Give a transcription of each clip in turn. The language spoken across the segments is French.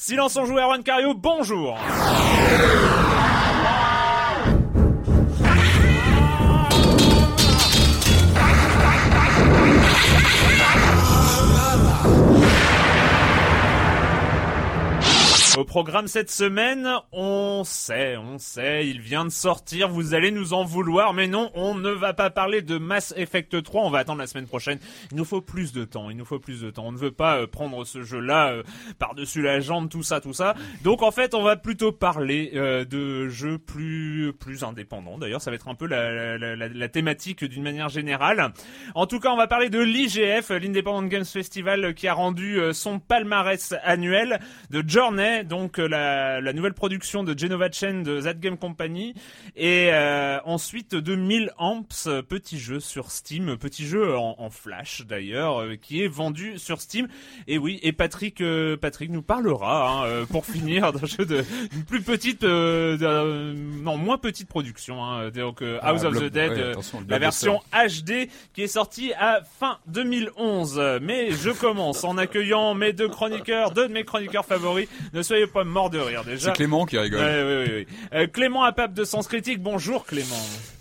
Silence en joue, Erwan Cario, bonjour Au programme cette semaine, on sait, on sait, il vient de sortir, vous allez nous en vouloir, mais non, on ne va pas parler de Mass Effect 3, on va attendre la semaine prochaine. Il nous faut plus de temps, il nous faut plus de temps. On ne veut pas euh, prendre ce jeu-là euh, par-dessus la jambe, tout ça, tout ça. Donc en fait, on va plutôt parler euh, de jeux plus plus indépendants. D'ailleurs, ça va être un peu la, la, la, la thématique d'une manière générale. En tout cas, on va parler de l'IGF, l'Independent Games Festival, qui a rendu euh, son palmarès annuel de Journey donc euh, la, la, nouvelle production de Genova Chen de That Game Company et euh, ensuite de 1000 amps petit jeu sur Steam petit jeu en, en flash d'ailleurs euh, qui est vendu sur Steam. Et oui et Patrick euh, Patrick nous parlera hein, euh, pour finir d'un jeu de une plus petite non moins petite production hein, donc House ah, of the Dead ouais, la version HD qui est sortie à fin 2011 mais je commence en accueillant mes deux chroniqueurs deux de mes chroniqueurs favoris. Ne soyez pas mort de rire déjà. C'est Clément qui rigole. Ouais, oui, oui, oui. Euh, Clément Apap de Sens Critique, bonjour Clément.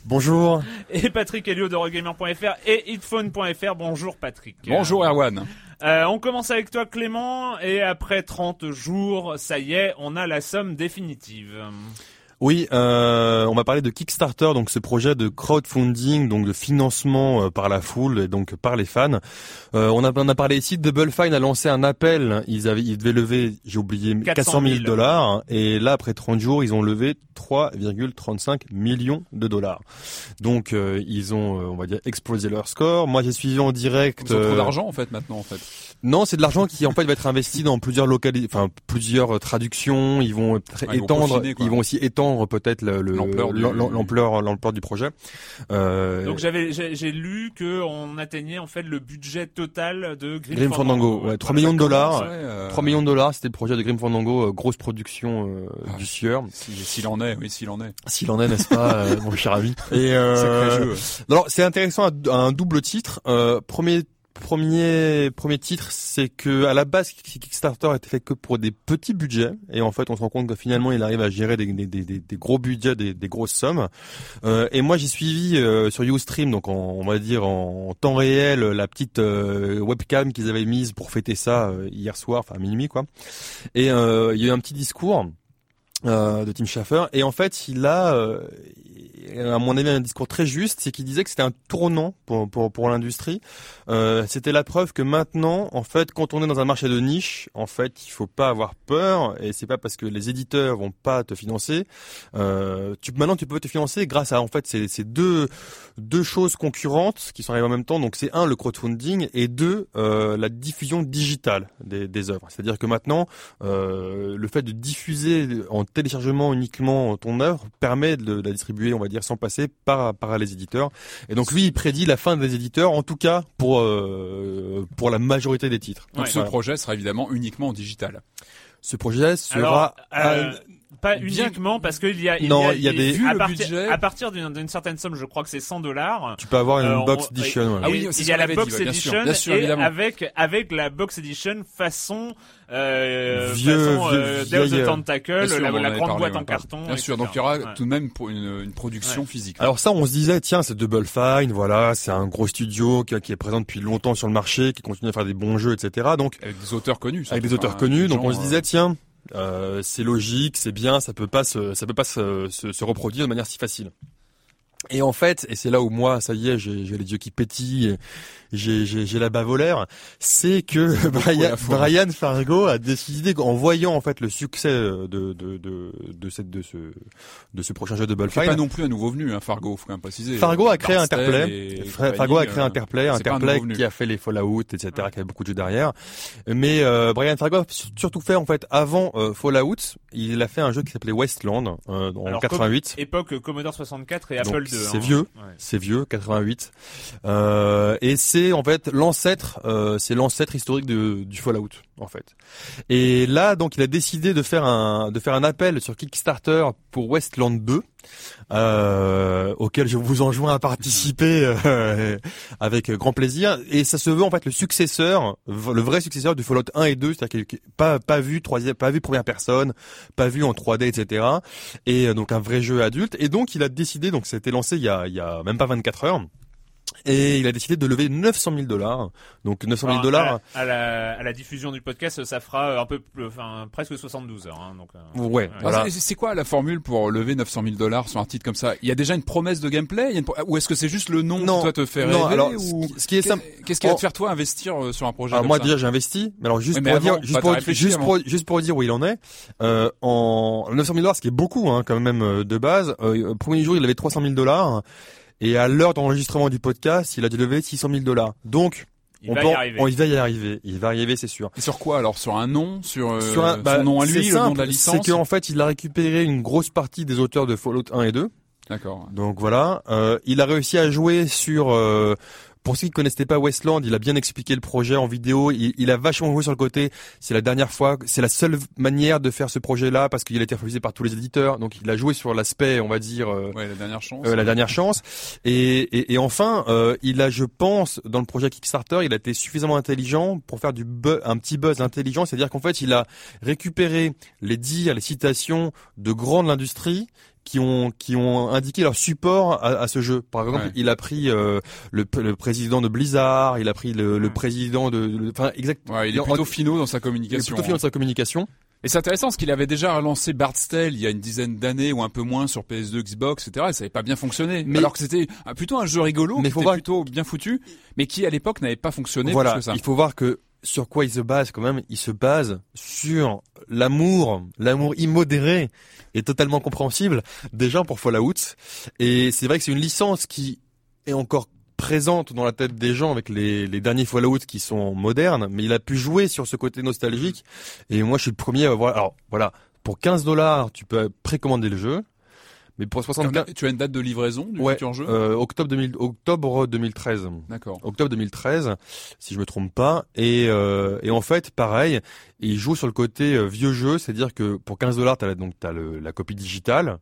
Bonjour. Et Patrick Helio de Regamer.fr et hitphone.fr, bonjour Patrick. Bonjour Erwan. Euh, on commence avec toi Clément et après 30 jours, ça y est, on a la somme définitive. Oui, euh, on va parler de Kickstarter, donc ce projet de crowdfunding, donc de financement euh, par la foule et donc par les fans. Euh, on, a, on a parlé ici. Double Fine a lancé un appel. Ils avaient, ils devaient lever, j'ai oublié, 400 000 dollars. Et là, après 30 jours, ils ont levé 3,35 millions de dollars. Donc, euh, ils ont, euh, on va dire, explosé leur score. Moi, j'ai suivi en direct. Ils ont trop d'argent en fait maintenant, en fait. Non, c'est de l'argent qui en fait va être investi dans plusieurs localités, enfin plusieurs traductions. Ils vont étendre, ils vont ils vont aussi étendre peut-être L'ampleur du- l'ampleur l'ampleur du projet. Euh, Donc j'avais j'ai j'ai lu que on atteignait en fait le budget total de Grim, Grim Fandango, ouais, 3 millions de dollars. Ouais, euh, 3 millions de dollars, c'était le projet de Grim Fandango, euh, grosse production euh, Ah. du sieur. si- S'il en est, oui, s'il en est. S'il en est, n'est-ce pas, mon cher ami? Et euh, Sacré jeu. alors, c'est intéressant à, à un double titre. Euh, premier premier premier titre, c'est que à la base Kickstarter était fait que pour des petits budgets et en fait on se rend compte que finalement il arrive à gérer des, des, des, des- gros budgets, des, grosses sommes. Euh, et moi j'ai suivi euh, sur Ustream, donc en, on va dire en, temps réel, la petite euh, webcam qu'ils avaient mise pour fêter ça euh, hier soir, enfin minuit quoi. Et euh, il y a eu un petit discours euh, de Tim Schafer et en fait il a à mon avis un discours très juste c'est qu'il disait que c'était un tournant pour pour, l'industrie euh, c'était la preuve que maintenant en fait quand on est dans un marché de niche en fait il faut pas avoir peur et c'est pas parce que les éditeurs vont pas te financer euh, maintenant tu peux te financer grâce à en fait ces, ces deux deux choses concurrentes qui sont arrivées en même temps. Donc c'est un le crowdfunding et deux euh, la diffusion digitale des, des œuvres. C'est-à-dire que maintenant le fait de diffuser en téléchargement uniquement ton œuvre permet de la distribuer, on va dire, sans passer par par les éditeurs. Et donc lui il prédit la fin des éditeurs, en tout cas pour euh, pour la majorité des titres. Donc Ouais. ce projet sera évidemment uniquement en digital. Ce projet sera Alors, euh, à- pas uniquement parce qu'il y a, il Non, y a, il y a des- à partir, budget- à partir d'une certaine somme, je crois que c'est 100 dollars. tu peux avoir une Euh, box on- edition. ouais. Ah oui, il y a la box dit, ouais, bien sûr, edition bien sûr, et évidemment. avec avec la box edition façon euh, Vieux- façon vieux- euh, Tentacle, sûr, la, grande parlé, boîte en carton. Bien sûr, donc il y aura Ouais. tout de même pour une, une production physique. Alors ça, on se disait, tiens, c'est Double Fine, voilà, c'est un gros studio qui, qui est présent depuis longtemps sur le marché, qui continue à faire des bons jeux, etc. Donc avec des auteurs connus. avec des auteurs connus, donc on se disait, tiens, euh, c'est logique, c'est bien, ça peut pas se, ça peut pas se, se, se reproduire de manière si facile. Et en fait, et c'est là où moi, ça y est, j'ai les yeux qui pétillent, j'ai j'ai j'ai la bave aux lèvres, c'est que Brian. Brian Fargo a décidé en voyant en fait le succès de de de de cette de ce de ce prochain jeu Double C'est Fine. pas non plus un nouveau venu, hein, Fargo, faut quand même préciser. Fargo a créé Interplay. Fargo a créé euh, Interplay, c'est Interplay qui a fait les Fallout, etc., qui avait beaucoup de jeux derrière. Mais euh, Brian Fargo a sur- surtout fait en fait avant euh, Fallout, il a fait un jeu qui s'appelait Westland euh, en Alors, 88. Époque Commodore 64 et Donc, Apple II. c'est hein. vieux. Ouais. C'est vieux, 88. Euh, et c'est en fait l'ancêtre, euh, c'est l'ancêtre historique du Fallout en fait. Et là, donc, il a décidé de faire un de faire un appel sur Kickstarter pour Westland 2, euh, auquel je vous enjoins à participer euh, avec grand plaisir. Et ça se veut en fait le successeur, le vrai successeur du Fallout 1 et 2, c'est-à-dire qu'il- pas pas vu troisième, pas vu première personne, pas vu en 3D, etc. Et donc un vrai jeu adulte. Et donc il a décidé, donc c'était lancé il y il y a même pas 24 heures. Et il a décidé de lever 900 000 dollars. Donc 900 000 Enfin, dollars. à, la, à, la, à la diffusion du podcast, ça fera un peu, plus- enfin presque 72 heures. Hein, donc, euh, Ouais, voilà. C'est- quoi la formule pour lever 900 000 dollars sur un titre comme ça? Il y a déjà une promesse de gameplay? Il y a une Ou est-ce que c'est juste le nom Non, qui toi te fait non, rêver alors, ou... ce qui- est simple- Qu'est-ce qui va Oh. te faire toi investir euh, sur un projet Alors comme moi ça? déjà j'ai investi, mais alors juste Oui, mais pour avant, dire, juste pour, juste avant. pour, juste pour dire où il en est, euh, en 900 000 dollars, ce qui est beaucoup hein, quand même euh, de base. Euh, premier jour il avait 300 000 dollars et à l'heure d'enregistrement du podcast il a dû lever 600 000 dollars. Donc il on va peut- y arriver. on- il va y arriver, il va y arriver c'est sûr. Et sur quoi alors? Sur un nom? Sur, euh, Sur un, bah, son nom à lui c'est Le nom de la simple, licence? C'est qu'en fait il a récupéré une grosse partie des auteurs de Fallout 1 et 2. D'accord. Donc voilà, euh, il a réussi à jouer sur. euh, pour ceux qui connaissaient pas Westland, il a bien expliqué le projet en vidéo. Il, il a vachement joué sur le côté. C'est la dernière fois, c'est la seule manière de faire ce projet-là parce qu'il a été refusé par tous les éditeurs. Donc il a joué sur l'aspect, on va dire, euh, Ouais, la dernière chance. euh, la dernière chance. Et, et, et enfin, euh, il a, je pense, dans le projet Kickstarter, il a été suffisamment intelligent pour faire du bu- un petit buzz intelligent. C'est-à-dire qu'en fait, il a récupéré les dires, les citations de grands de l'industrie qui ont qui ont indiqué leur support à, à ce jeu. Par exemple, Ouais. il a pris euh, le, le président de Blizzard, il a pris le, le président de, enfin exact. Ouais, il est plutôt finaux dans sa il est communication. plutôt fier de sa communication. Et c'est intéressant parce qu'il avait déjà relancé Bard's Tale il y a une dizaine d'années ou un peu moins sur PS2, Xbox, etc. Et ça n'avait pas bien fonctionné. Mais- Alors que c'était un- plutôt un jeu rigolo, Mais qui faut était voir- plutôt bien foutu, mais qui à l'époque n'avait pas fonctionné Voilà, plus que ça. il faut voir que sur quoi il se base quand même. Il se base sur l'amour, l'amour immodéré et totalement compréhensible des gens pour Fallout. Et c'est vrai que c'est une licence qui est encore présente dans la tête des gens avec les, derniers Fallout qui sont modernes, mais il a pu jouer sur ce côté nostalgique. Et moi, je suis le premier à voir. Alors voilà, pour 15 dollars, tu peux précommander le jeu, mais pour Tu en 75, as- tu as une date de livraison du ouais, futur jeu? euh, octobre 2000, octobre 2013 D'accord. octobre 2013, si je me trompe pas. Et, euh, et en fait, pareil, il joue sur le côté euh, vieux jeu, c'est-à-dire que pour 15 dollars, t'as la- donc t'as le, la copie digitale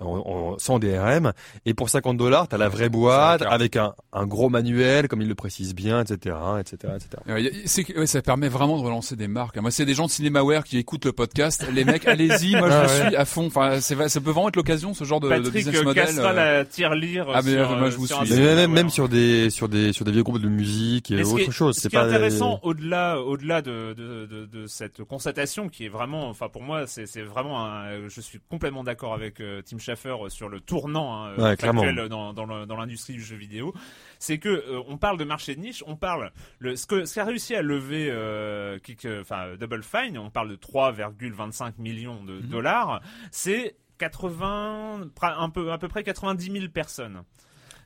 en, en- sans DRM, et pour 50 dollars, t'as la vraie boîte avec un, un gros manuel, comme il le précise bien, etc., etc., etc. Ouais, ouais, ça permet vraiment de relancer des marques. Moi, c'est des gens de Cinemaware qui écoutent le podcast. Les mecs, allez-y. Moi, je Ah ouais. suis à fond. Enfin, ça peut vraiment être l'occasion, ce genre de, de Patrick business euh, model. cassera euh, la tirelire Ah, mais, sur, euh, moi, je vous sur un suis. Mais même, sur des sur des sur des vieux groupes de musique et ce autre est- chose. Ce C'est qui est pas intéressant au-delà, au-delà de, de, de, de cette constatation qui est vraiment, enfin pour moi, c'est, c'est vraiment, un, je suis complètement d'accord avec euh, Tim Schafer sur le tournant hein, Ouais, actuel dans, dans, le- dans l'industrie du jeu vidéo. C'est que euh, on parle de marché de niche, on parle le, ce que ce qu'a réussi à lever, euh, Kick- euh, enfin Double Fine, on parle de 3,25 millions de Mhm. dollars, c'est 80, pra- un peu à peu près 90 000 personnes.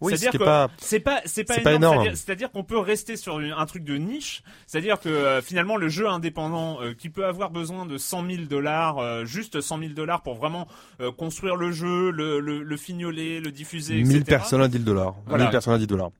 Oui, C'est-à-dire ce que pas. c'est pas c'est pas C'est pas énorme. énorme. C'est-à-dire- qu'on peut rester sur une- un truc de niche. C'est-à-dire que euh, finalement le jeu indépendant euh, qui peut avoir besoin de 100 000 dollars, euh, juste 100 000 dollars pour vraiment euh, construire le jeu, le, le, le fignoler, le diffuser, 1000 etc. personnes à 10 dollars. Voilà. 1000 personnes à 10 dollars.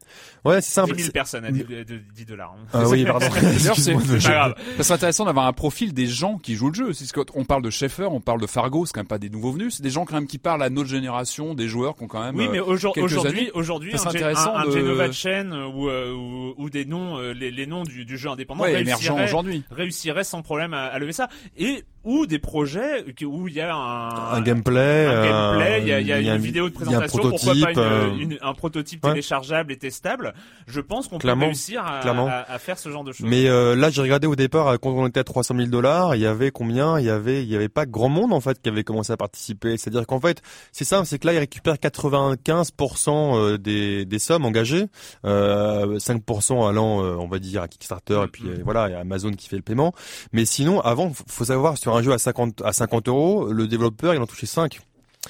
Ouais, c'est simple. 10 000 personnes à 10, de 10 dollars. hein. Ah oui, pardon. D'ailleurs, c'est pas grave. ça serait intéressant d'avoir un profil des gens qui jouent le jeu. C'est ce que- on parle de Schaeffer, on parle de Fargo, c'est quand même pas des nouveaux venus, c'est des gens quand même qui parlent à notre génération, des joueurs qui ont quand même. Oui, euh, mais aujourd'hui, années. Aujourd'hui, un, un, de- Genova Chain euh, ou, euh, ou, ou des noms, euh, les, les noms du, du jeu indépendant ouais, émergent réussiraient, aujourd'hui. réussiraient sans problème à, à lever ça. Et ou des projets où il y a un, Un gameplay. un euh, gameplay, il y a, il y a une un- vidéo de a un présentation, pourquoi pas une, euh, une- un prototype ouais. téléchargeable et testable. Je pense qu'on peut réussir à, à, à faire ce genre de choses. Mais euh, là, j'ai regardé au départ euh, quand on était à 300 000 dollars, il y avait combien? Il y avait, il y avait pas grand monde en fait qui avait commencé à participer. C'est-à-dire qu'en fait, c'est simple, c'est que là, ils récupèrent 95% euh, des, des sommes engagées, euh, 5% allant, euh, on va dire, à Kickstarter et puis Mhm. euh, voilà, il y a Amazon qui fait le paiement. Mais sinon, avant, faut savoir sur un jeu à 50 à 50 euros, le développeur il en touchait 5.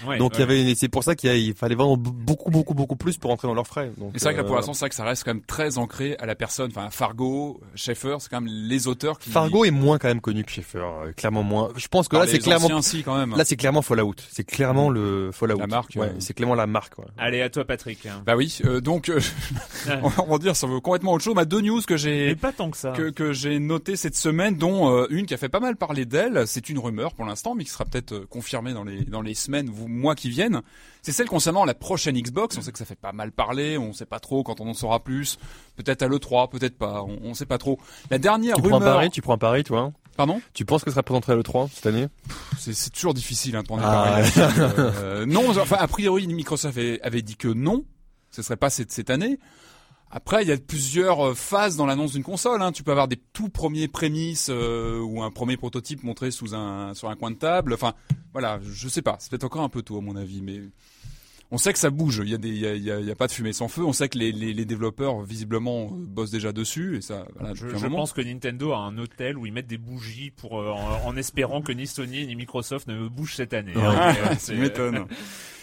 Ouais, Donc il y ouais. avait, c'est pour ça qu'il fallait vendre beaucoup, beaucoup, beaucoup plus pour entrer dans leurs frais. Donc, Et c'est vrai que là, pour euh, l'instant, c'est vrai que ça reste quand même très ancré à la personne. Enfin, Fargo, Schaeffer, c'est quand même les auteurs qui. Fargo est moins quand même connu que Schaeffer, euh, clairement moins. Je pense que Alors, là, c'est clairement anciens, si, quand même. Là, c'est clairement Fallout. C'est clairement le Fallout. La marque, Ouais, euh. c'est clairement la marque. Ouais. Allez, à toi, Patrick. Bah oui, euh, donc euh, on va dire ça veut complètement autre chose. Ma deux news que Mais j'ai pas tant que ça. que, que j'ai noté cette semaine, dont euh, une qui a fait pas mal parler d'elle. C'est une rumeur pour l'instant, mais qui sera peut-être euh, confirmée dans les dans les semaines mois qui viennent. C'est celle concernant la prochaine Xbox. On sait que ça fait pas mal parler. On sait pas trop quand on en saura plus. Peut-être à le 3, peut-être pas. On, on sait pas trop. La dernière Tu prends un rumeur. pari, tu prends un pari, toi. Pardon? Tu penses que ça sera présenté à l'E3 cette année? C'est toujours difficile hein, de prendre Ah, paris. Euh, non, enfin a priori Microsoft avait, avait dit que non, ce serait pas cette, cette année. Après, il y a plusieurs euh, phases dans l'annonce d'une console. Hein. Tu peux avoir des tout premiers prémices euh, ou un premier prototype montré sous un sur un coin de table. Enfin, voilà, je sais pas. C'est peut-être encore un peu tôt à mon avis, mais on sait que ça bouge. Il y a des, il y a, il y a- il y a pas de fumée sans feu. On sait que les, les, les développeurs visiblement euh, bossent déjà dessus et ça. Voilà, Je, pense que Nintendo a un hôtel où ils mettent des bougies pour euh, en, en espérant que ni Sony ni Microsoft ne bougent cette année. Ouais. hein. C'est- Tu m'étonnes.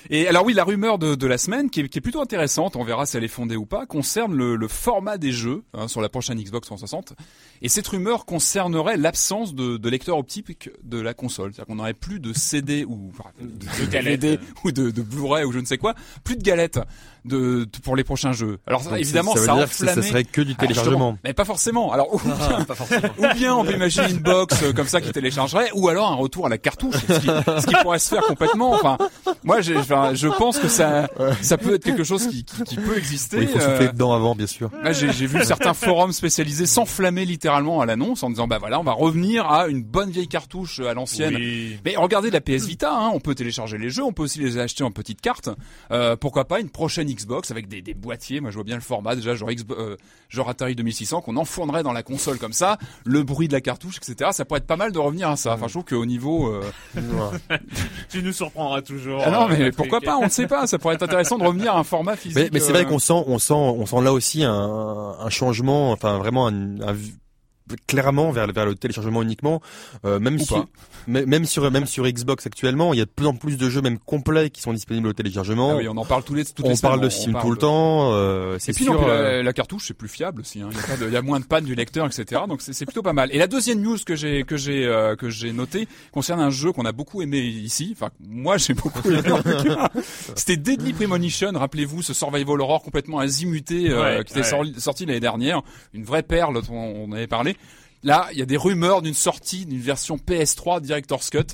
Et alors oui, la rumeur de, de la semaine, qui est, qui est plutôt intéressante, on verra si elle est fondée ou pas, concerne le, le format des jeux hein, sur la prochaine Xbox 360. Et cette rumeur concernerait l'absence de, de lecteur optique de la console. C'est-à-dire qu'on n'aurait plus de CD ou enfin, de, De. DVD ou de, de Blu-ray ou je ne sais quoi, plus de galettes de, de- pour les prochains jeux. Alors ça, évidemment, ça veut ça, dire que ça serait que du alors, téléchargement. Mais pas forcément. Alors ou bien, pas forcément. ou bien on peut imaginer une box euh, comme ça qui téléchargerait, ou alors un retour à la cartouche, ce qui, ce qui pourrait se faire complètement. Enfin, moi, j'ai- enfin, je pense que ça, ça peut être quelque chose qui, qui, qui peut exister. Oui, il faut Euh, souffler dedans avant, bien sûr. Là, j'ai j'ai vu certains forums spécialisés s'enflammer littéralement à l'annonce en disant bah voilà, on va revenir à une bonne vieille cartouche à l'ancienne. Oui. Mais regardez la PS Vita, hein, on peut télécharger les jeux, on peut aussi les acheter en petites cartes. Euh, pourquoi pas une prochaine Xbox avec des, des boîtiers Moi, je vois bien le format déjà, genre, Xbo- euh, genre Atari 2600 qu'on enfournerait dans la console comme ça, le bruit de la cartouche, etc. Ça pourrait être pas mal de revenir à ça. Enfin, je trouve qu'au niveau euh, Tu nous surprendras toujours. ah non, euh, mais Patrick. pourquoi pas On ne sait pas. Ça pourrait être intéressant de revenir à un format physique. Mais, mais c'est vrai euh, qu'on sent, on sent, on sent là aussi un, un changement, enfin vraiment un, un- clairement vers, vers le téléchargement uniquement, euh, même sur, même sur même sur Xbox actuellement, il y a de plus en plus de jeux même complets qui sont disponibles au téléchargement. Ah oui, on en parle tous les, toutes on les parle semaines, de Steam parle tout le de- temps, euh, c'est Et puis sûr. non, puis euh, la, la cartouche c'est plus fiable aussi. hein. Il, y a pas de- il y a moins de panne du lecteur, etc. Donc c'est c'est plutôt pas mal. Et la deuxième news que j'ai que j'ai euh, que j'ai noté concerne un jeu qu'on a beaucoup aimé ici. Enfin moi j'ai beaucoup aimé. en tout cas. C'était Deadly Premonition. Rappelez-vous ce survival horror complètement azimuté euh, Ouais, qui était ouais. sorti, l'année dernière, une vraie perle dont on, on avait parlé. Là, il y a des rumeurs d'une sortie d'une version PS3 Director's Cut.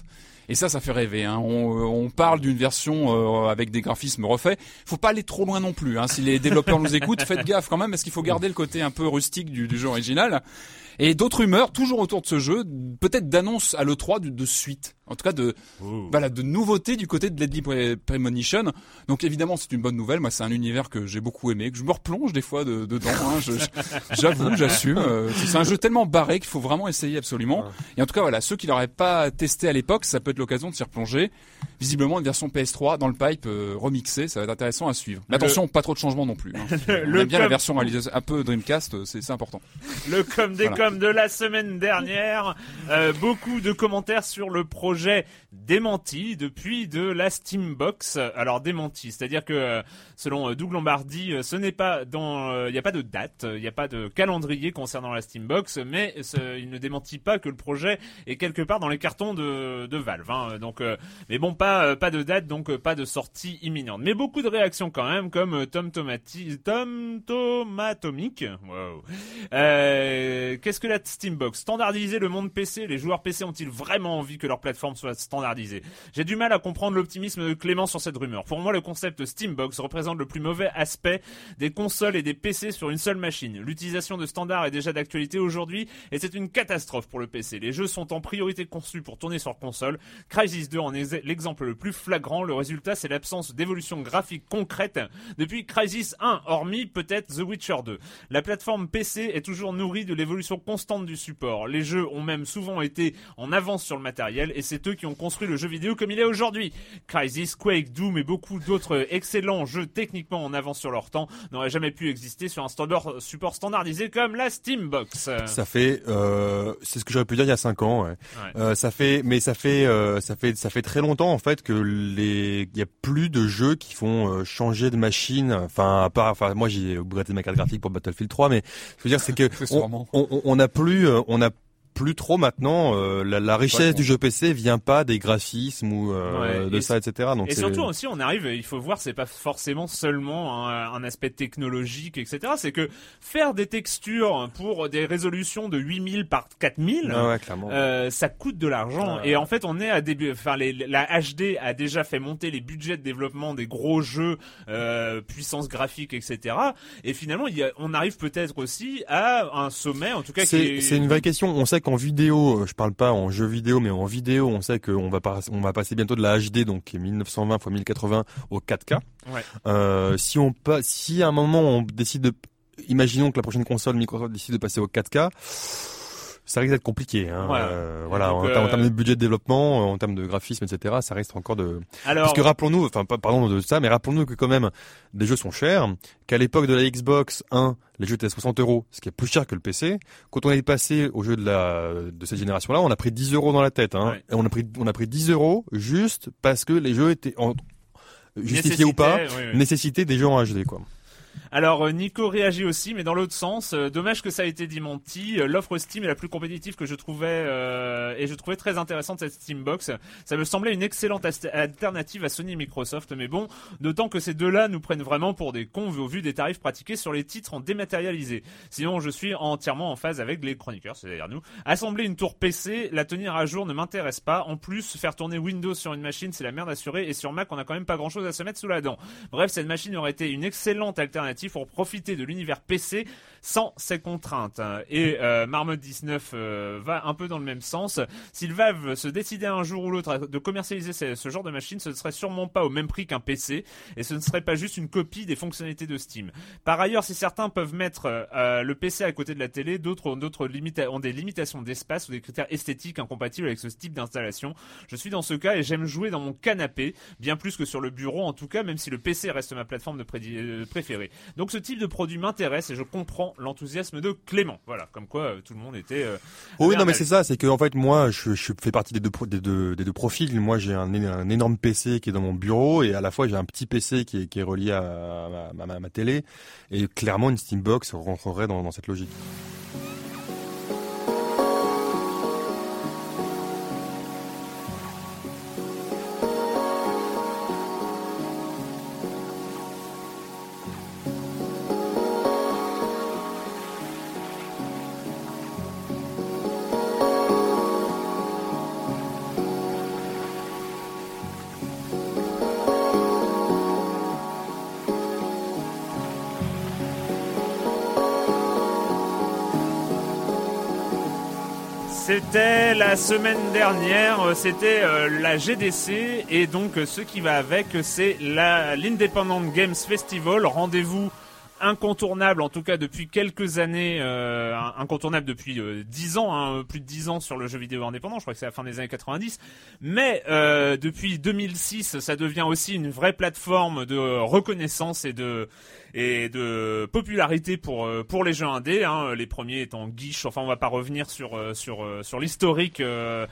Et ça, ça fait rêver. Hein. On, on parle d'une version euh, avec des graphismes refaits. Faut pas aller trop loin non plus. Hein. Si les développeurs nous écoutent, faites gaffe quand même, parce qu'il faut garder le côté un peu rustique du jeu original. Et d'autres rumeurs, toujours autour de ce jeu, peut-être d'annonces à l'E3 de, de suite. En tout cas, de, Ouh. voilà, de nouveautés du côté de Deadly Pre- Premonition. Donc évidemment, c'est une bonne nouvelle. Moi, c'est un univers que j'ai beaucoup aimé, que je me replonge des fois de- dedans. Hein. J'avoue, j'assume. Euh, C'est un jeu tellement barré qu'il faut vraiment essayer absolument. Et en tout cas, voilà, ceux qui l'auraient pas testé à l'époque, ça peut être l'occasion de s'y replonger. Visiblement, une version PS3 dans le pipe euh, remixée, ça va être intéressant à suivre. Mais attention, pas trop de changements non plus. Hein. On Le aime bien la version réalisée un peu Dreamcast, euh, c'est c'est important. Le com des Voilà. Coms de la semaine dernière. Euh, beaucoup de commentaires sur le projet démenti depuis de la Steambox. Alors démenti, c'est-à-dire que euh, selon euh, Doug Lombardi, euh, ce n'est pas dans, il n'y a pas de date, il n'y a pas de calendrier concernant la Steambox, mais il ne démentit pas que le projet est quelque part dans les cartons de, Valve. Hein. donc, mais bon, pas pas de date, donc pas de sortie imminente. Mais beaucoup de réactions quand même, comme Tom Tomati, Tom Tomatomic. Wow. Qu'est-ce que la Steambox Standardiser le monde PC. Les joueurs PC ont-ils vraiment envie que leur plateforme soit standardisée? J'ai du mal à comprendre l'optimisme de Clément sur cette rumeur. Pour moi, le concept Steambox représente le plus mauvais aspect des consoles et des PC sur une seule machine. L'utilisation de standards est déjà d'actualité aujourd'hui et c'est une catastrophe pour le PC. Les jeux sont en priorité conçus pour tourner sur console. Crysis 2 en est l'exemple le plus flagrant. Le résultat, c'est l'absence d'évolution graphique concrète depuis Crysis 1, hormis peut-être The Witcher 2. La plateforme PC est toujours nourrie de l'évolution constante du support. Les jeux ont même souvent été en avance sur le matériel et c'est eux qui ont construit construit le jeu vidéo comme il est aujourd'hui. Crysis, Quake, Doom et beaucoup d'autres excellents jeux techniquement en avance sur leur temps n'auraient jamais pu exister sur un standard support standardisé comme la Steambox. Ça fait, euh, c'est ce que j'aurais pu dire il y a 5 ans. Ouais. Euh, ça fait, mais ça fait, euh, ça fait, ça fait très longtemps en fait que les, il y a plus de jeux qui font euh, changer de machine. Enfin, à part, enfin, moi j'ai upgradé ma carte graphique pour Battlefield 3, mais je veux dire c'est que on, on, on, a plus, euh, on a plus trop maintenant. Euh, la, la, richesse du jeu PC vient pas des graphismes ou euh, de ça, etc. Donc et surtout aussi, on arrive. Il faut voir, c'est pas forcément seulement un, un aspect technologique, etc. C'est que faire des textures pour des résolutions de 8000 par 4000, ouais, euh, ça coûte de l'argent. et en fait, on est à début. Enfin, les, la HD a déjà fait monter les budgets de développement des gros jeux, euh, puissance graphique, etc. Et finalement, il y a, on arrive peut-être aussi à un sommet, en tout cas. C'est est... une vraie question. On sait qu'en vidéo, euh, je parle pas en jeu vidéo, mais en vidéo, on sait qu'on va, on va passer bientôt de la HD, donc 1920 x 1080 au 4K. Ouais. Euh, si on si à un moment on décide de, imaginons que la prochaine console Microsoft décide de passer au 4K, ça risque d'être compliqué. Hein. Voilà. Euh, voilà. en, termes de budget de développement, en termes de graphisme, etc., ça reste encore de. Alors... Parce que rappelons-nous, enfin, pardon de ça, mais rappelons-nous que quand même, des jeux sont chers. Qu'à l'époque de la Xbox 1, les jeux étaient à 60 euros, ce qui est plus cher que le PC. Quand on est passé aux jeux de la de cette génération-là, on a pris 10 euros dans la tête. Hein. Ouais. Et on a pris on a pris 10 euros juste parce que les jeux étaient en, justifiés ou pas, oui, oui. nécessité des jeux en HD, quoi. Alors euh, Nico réagit aussi, mais dans l'autre sens. Euh, dommage que ça ait été démenti. Euh, L'offre Steam est la plus compétitive que je trouvais euh, et je trouvais très intéressante cette Steambox. Ça me semblait une excellente alternative à Sony et Microsoft, mais bon, d'autant que ces deux-là nous prennent vraiment pour des cons au vu des tarifs pratiqués sur les titres en dématérialisé. Sinon, je suis entièrement en phase avec les chroniqueurs, c'est-à-dire nous. Assembler une tour PC, la tenir à jour ne m'intéresse pas. En plus, faire tourner Windows sur une machine, c'est la merde assurée, et sur Mac, on a quand même pas grand-chose à se mettre sous la dent. Bref, cette machine aurait été une excellente alternative pour profiter de l'univers PC sans ces contraintes. Et euh, Marmot 19 euh, va un peu dans le même sens. S'ils Valve se décider un jour ou l'autre de commercialiser ce, genre de machine, ce ne serait sûrement pas au même prix qu'un PC et ce ne serait pas juste une copie des fonctionnalités de Steam. Par ailleurs, si certains peuvent mettre euh, le PC à côté de la télé, d'autres ont, ont des limitations d'espace ou des critères esthétiques incompatibles avec ce type d'installation. Je suis dans ce cas et j'aime jouer dans mon canapé, bien plus que sur le bureau en tout cas, même si le PC reste ma plateforme de euh, préférée. Donc ce type de produit m'intéresse et je comprends l'enthousiasme de Clément. Voilà, comme quoi euh, tout le monde était. Euh, oui, non, mais c'est ça, c'est que en fait moi, je, je fais partie des deux, des deux, des deux profils. Moi, j'ai un, un, énorme PC qui est dans mon bureau et à la fois j'ai un petit PC qui est, qui est relié à, à, ma, à, ma, télé. Et clairement, une Steambox rentrerait dans, dans cette logique. C'était la semaine dernière, c'était euh, la GDC et donc euh, ce qui va avec, c'est l'Independent Games Festival. Rendez-vous incontournable, en tout cas depuis quelques années, euh, incontournable depuis euh, 10 ans, hein, plus de 10 ans sur le jeu vidéo indépendant, je crois que c'est la fin des années 90, mais euh, depuis 2006, ça devient aussi une vraie plateforme de reconnaissance et de et de popularité pour euh, pour les jeux indés. Hein, les premiers étant Guiche. Enfin, on va pas revenir sur euh, sur euh, sur l'historique.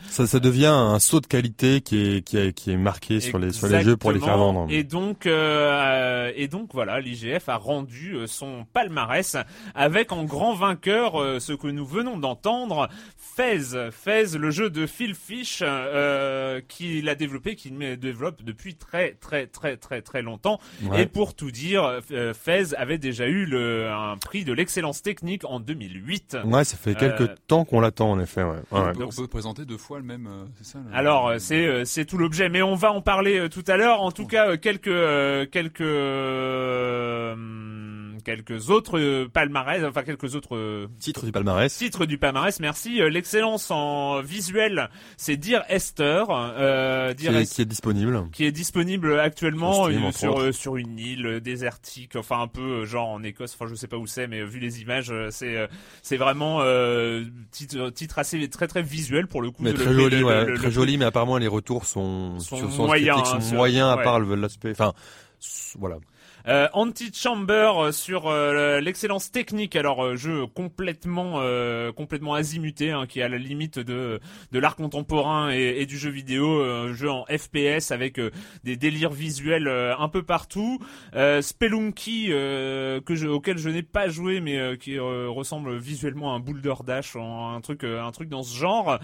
Ça, ça devient un saut de qualité qui est qui est, qui est marqué sur les sur les jeux pour les faire vendre. Et donc, euh, et donc voilà, l'IGF a rendu son palmarès avec en grand vainqueur euh, ce que nous venons d'entendre, Fez. Fez, le jeu de Phil Fish, euh, qu'il a développé, qu'il développe depuis très très très très très longtemps. Ouais. Et pour tout dire, euh, Fez avait déjà eu le, un prix de l'excellence technique en 2008. Ouais, ça fait quelques Euh, temps qu'on l'attend en effet. Ouais. Ouais, On ouais. peut, on peut présenter deux fois le même, euh, c'est ça le- Alors euh, c'est euh, c'est tout l'objet, mais on va en parler tout à l'heure. En tout cas, euh, quelques euh, quelques euh, hum, quelques autres euh, palmarès, enfin quelques autres euh, Titre du palmarès. titres du palmarès. Merci. Euh, L'excellence en visuel, c'est Dear Esther. Euh, Qui est, Esther qui est disponible. qui est disponible actuellement Sur euh, sur euh, une île désertique, enfin un peu genre en Écosse, enfin je sais pas où c'est, mais vu les images, c'est c'est vraiment titre titre assez très très visuel pour le coup. Mais de très le- joli, le- ouais, le- très joli, mais apparemment les retours sont, moyens, hein, sont moyens à part le- l'aspect. Enfin, voilà. Euh, Antichamber euh, sur euh, l'excellence technique, alors euh, jeu complètement euh, complètement azimuté, hein, qui est à la limite de de l'art contemporain et, et du jeu vidéo, euh, jeu en FPS avec des délires visuels un peu partout. Spelunky que je, auquel je n'ai pas joué, mais qui ressemble visuellement à un Boulder Dash, en- un truc un truc dans ce genre.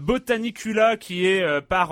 Botanicula qui est par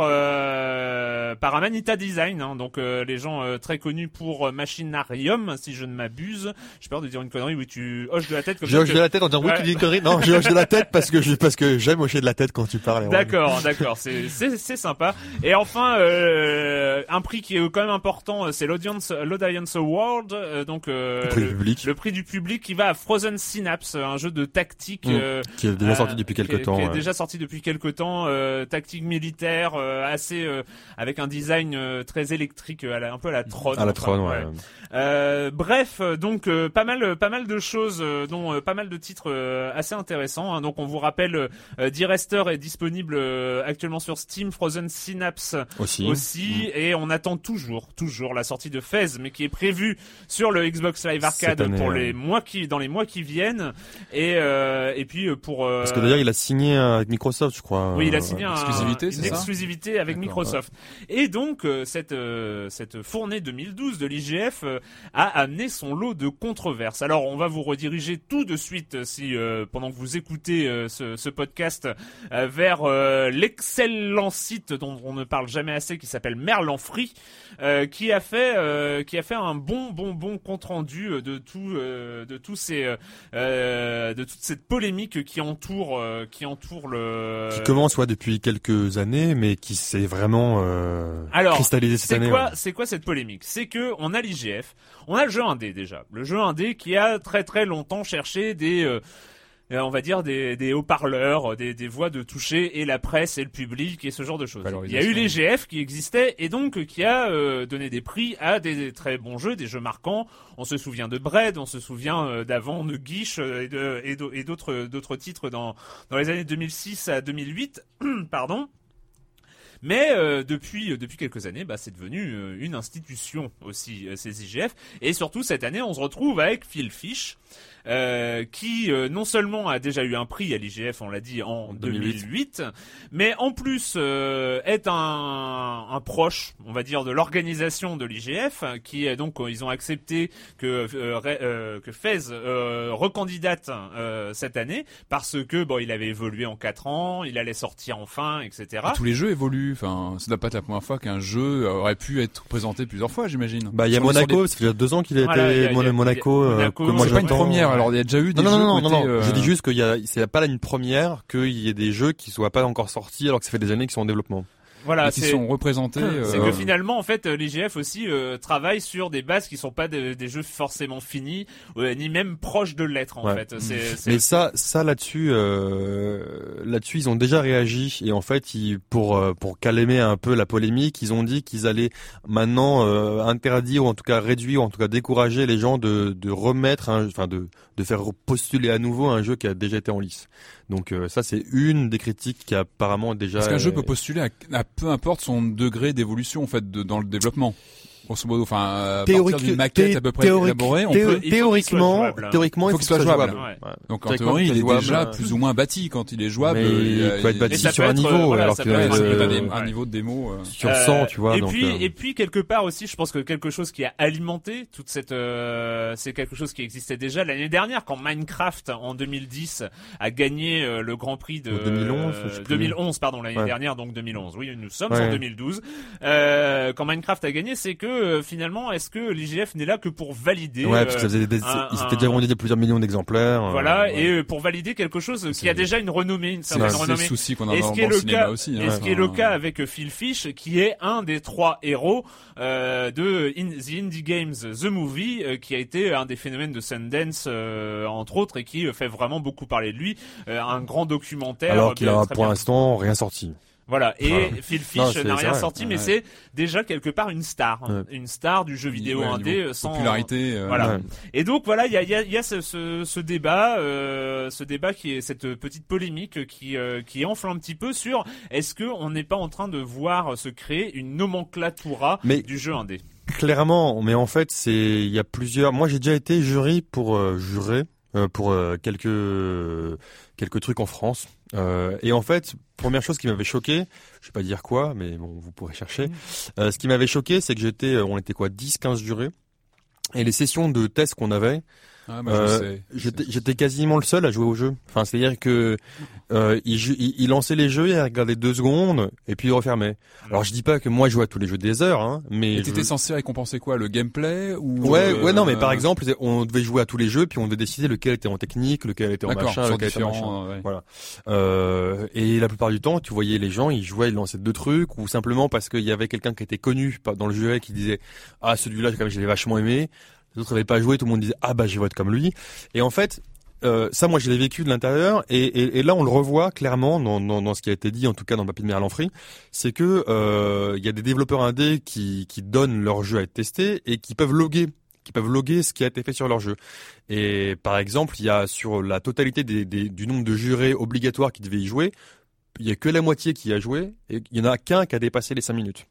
par Amanita Design, hein, donc les gens très connus pour euh, Machinarium, si je ne m'abuse. J'ai peur de dire une connerie, oui tu hoches de la tête comme ça. hoche que- de la tête en disant oui, Ouais. tu dis une connerie. Non, j'ai hoche de la tête parce que je, parce que j'aime hocher de la tête quand tu parles. D'accord, d'accord, c'est c'est c'est sympa. Et enfin, euh, un prix qui est quand même important, euh, c'est l'audience l'Audience Award, euh, donc euh, Le prix du public. le prix du public qui va à Frozen Synapse, un jeu de tactique. Mm. euh, Qui est déjà Euh, sorti depuis qui est- quelques temps. Qui est ouais. déjà sorti depuis quelques temps, euh, tactique militaire, euh, assez euh, avec un design euh, très électrique, euh, à la- un peu à la Tron. À la enfin, Tron, ouais. Euh, bref, euh, donc euh, pas mal, pas mal de choses, euh, dont euh, pas mal de titres euh, assez intéressants. hein. Donc on vous rappelle, euh, D-Rester est disponible euh, actuellement sur Steam, Frozen Synapse Aussi. aussi, et on attend toujours, toujours la sortie de Fez, mais qui est prévue sur le Xbox Live Arcade année, pour ouais. les mois qui, dans les mois qui viennent, et euh, et puis euh, pour euh, Parce que d'ailleurs, il a signé avec Microsoft, je crois. oui, il a euh, signé un- exclusivité, une c'est ça exclusivité avec Microsoft. Et donc euh, cette euh, cette fournée 2012 de l'IGF euh, a amené son lot de controverses. Alors on va vous rediriger tout de suite, euh, si euh, pendant que vous écoutez euh, ce, ce podcast, vers euh, l'excellent site dont on ne parle jamais assez, qui s'appelle Merlan Free, euh, qui a fait euh, qui a fait un bon bon bon compte rendu de tout euh, de tous ces de toute cette polémique qui entoure euh, qui entoure le Qui commence ouais, depuis quelques années, mais qui s'est vraiment euh, Alors, cristallisé cette C'est année. quoi, ouais. c'est quoi cette polémique? C'est que on a on a le jeu indé déjà, le jeu indé qui a très très longtemps cherché des, euh, euh, on va dire des, des haut-parleurs, des, des voix de toucher et la presse et le public et ce genre de choses. Il y a eu Valorisation. l'IGF qui existait et donc euh, qui a euh, donné des prix à des, des très bons jeux, des jeux marquants. On se souvient de Bread, on se souvient euh, d'avant de Guiche euh, et d'autres titres dans dans les années 2006 à 2008, pardon. Mais euh, depuis euh, depuis quelques années, bah, c'est devenu euh, une institution aussi ces IGF. Et surtout cette année, on se retrouve avec Phil Fish, euh, qui euh, non seulement a déjà eu un prix à l'IGF, on l'a dit en 2008. 2008, mais en plus euh, est un, un proche, on va dire, de l'organisation de l'IGF, qui est donc euh, ils ont accepté que euh, euh, que Fez euh, recandidate euh, cette année parce que bon, il avait évolué en quatre ans, il allait sortir enfin, etc. Et tous les jeux évoluent. Enfin, ça doit pas être la première fois qu'un jeu aurait pu être présenté plusieurs fois, j'imagine. Bah, il y a Monaco, ça fait déjà deux ans qu'il a Voilà, il y a- été il y a- Monaco, il y a- euh, Monaco, que moi c'est C'est pas une première. Alors, il y a déjà eu des Non, jeux non, non, non. euh, Je dis juste qu'il y a, c'est pas là une première qu'il y ait des jeux qui soient pas encore sortis alors que ça fait des années qu'ils sont en développement. Voilà, qui c'est sont représentés. c'est euh, que finalement en fait l'IGF aussi euh, travaille sur des bases qui sont pas des, des jeux forcément finis euh, ni même proches de l'être en Ouais. fait. C'est c'est Mais ça, ça là-dessus, euh, là-dessus, ils ont déjà réagi et en fait, ils, pour pour calmer un peu la polémique, ils ont dit qu'ils allaient maintenant euh, interdire ou en tout cas réduire ou en tout cas décourager les gens de de remettre, un, enfin de de faire postuler à nouveau un jeu qui a déjà été en lice. Donc euh, ça, c'est une des critiques qui apparemment déjà. Parce qu'un jeu peut postuler à, à peu importe son degré d'évolution en fait de, dans le développement. Grosso modo, enfin, à Théorique- partir d'une maquette à peu près théorique- élaborée, on théo- peut. il faut qu'il soit théoriquement, théoriquement, il faut qu'il soit jouable. Donc en Théoriquement, théorie, il est jouable, déjà plus ou moins bâti quand il est jouable. Mais il, peut être bâti sur un niveau, euh, alors que euh, un, niveau de démo. euh. sur Euh, 100, tu vois. et puis et puis quelque part aussi, je pense que quelque chose qui a alimenté toute cette, euh, c'est quelque chose qui existait déjà l'année dernière quand Minecraft en 2010 a gagné le Grand Prix de Ou 2011, je sais plus. 2011 pardon l'année dernière donc 2011. Oui, nous sommes en 2012. Euh, quand Minecraft a gagné, c'est que euh, finalement, est-ce que l'IGF n'est là que pour valider ouais, euh, parce que ça faisait des, un- ils un- s'étaient déjà vendus des plusieurs millions d'exemplaires. euh, voilà, ouais. et euh, pour valider quelque chose qui a déjà une renommée, une C'est certaine c'est le renommée. souci qu'on a Et dans, ce qui dans est le cinéma cas, aussi. et hein. ce qui est le cas avec euh, Phil Fish, qui est un des trois héros euh, de In- The Indie Games The Movie, euh, qui a été un des phénomènes de Sundance euh, entre autres, et qui euh, fait vraiment beaucoup parler de lui. Euh, un grand documentaire. Alors qu'il euh, a pour l'instant rien sorti. Voilà. Et Enfin, Phil Fish n'a rien sorti, mais Ouais. c'est déjà quelque part une star, Ouais. une star du jeu vidéo ouais, indé euh, sans popularité. euh, Voilà. Ouais. et donc voilà, il y a, il y a, y a ce, ce, ce débat, euh, ce débat qui est cette petite polémique qui euh, qui enfle un petit peu sur est-ce que on n'est pas en train de voir se créer une nomenclatura Mais- du jeu indé? Clairement, mais en fait, c'est il y a plusieurs. Moi, j'ai déjà été jury pour euh, jurer euh, pour euh, quelques quelques trucs en France. Euh, et en fait, première chose qui m'avait choqué, je vais pas dire quoi, mais bon, vous pourrez chercher. Euh, ce qui m'avait choqué, c'est que j'étais, euh, on était quoi, 10, 15 jurés. Et les sessions de tests qu'on avait, Ah, bah, Euh, j'étais quasiment le seul à jouer au jeu. Enfin, c'est-à-dire que euh, il, il, il lançait les jeux, il regardait deux secondes, et puis il refermait. Alors, je dis pas que moi, je joue à tous les jeux des heures, hein, mais Et je- t'étais censé récompenser quoi Le gameplay ou Ouais, euh, ouais, non, mais par exemple, on devait jouer à tous les jeux, puis on devait décider lequel était en technique, lequel était en machin, lequel était en machin. euh, ouais. Euh, et la plupart du temps, tu voyais les gens, ils jouaient, ils lançaient deux trucs, ou simplement parce qu'il y avait quelqu'un qui était connu dans le jeu qui disait ah celui-là quand même je l'ai vachement aimé. Les autres n'avaient pas joué, tout le monde disait ah bah je vote comme lui. Et en fait, euh, ça moi je l'ai vécu de l'intérieur, et, et, et là on le revoit clairement dans, dans, dans ce qui a été dit, en tout cas dans le papier de Merlanfrey, c'est que euh, il y a des développeurs indés qui, qui donnent leur jeu à être testé et qui peuvent loguer qui peuvent loguer ce qui a été fait sur leur jeu. Et par exemple, il y a sur la totalité des, des- du nombre de jurés obligatoires qui devaient y jouer, il y a que la moitié qui a joué et il y en a qu'un qui a dépassé les 5 minutes.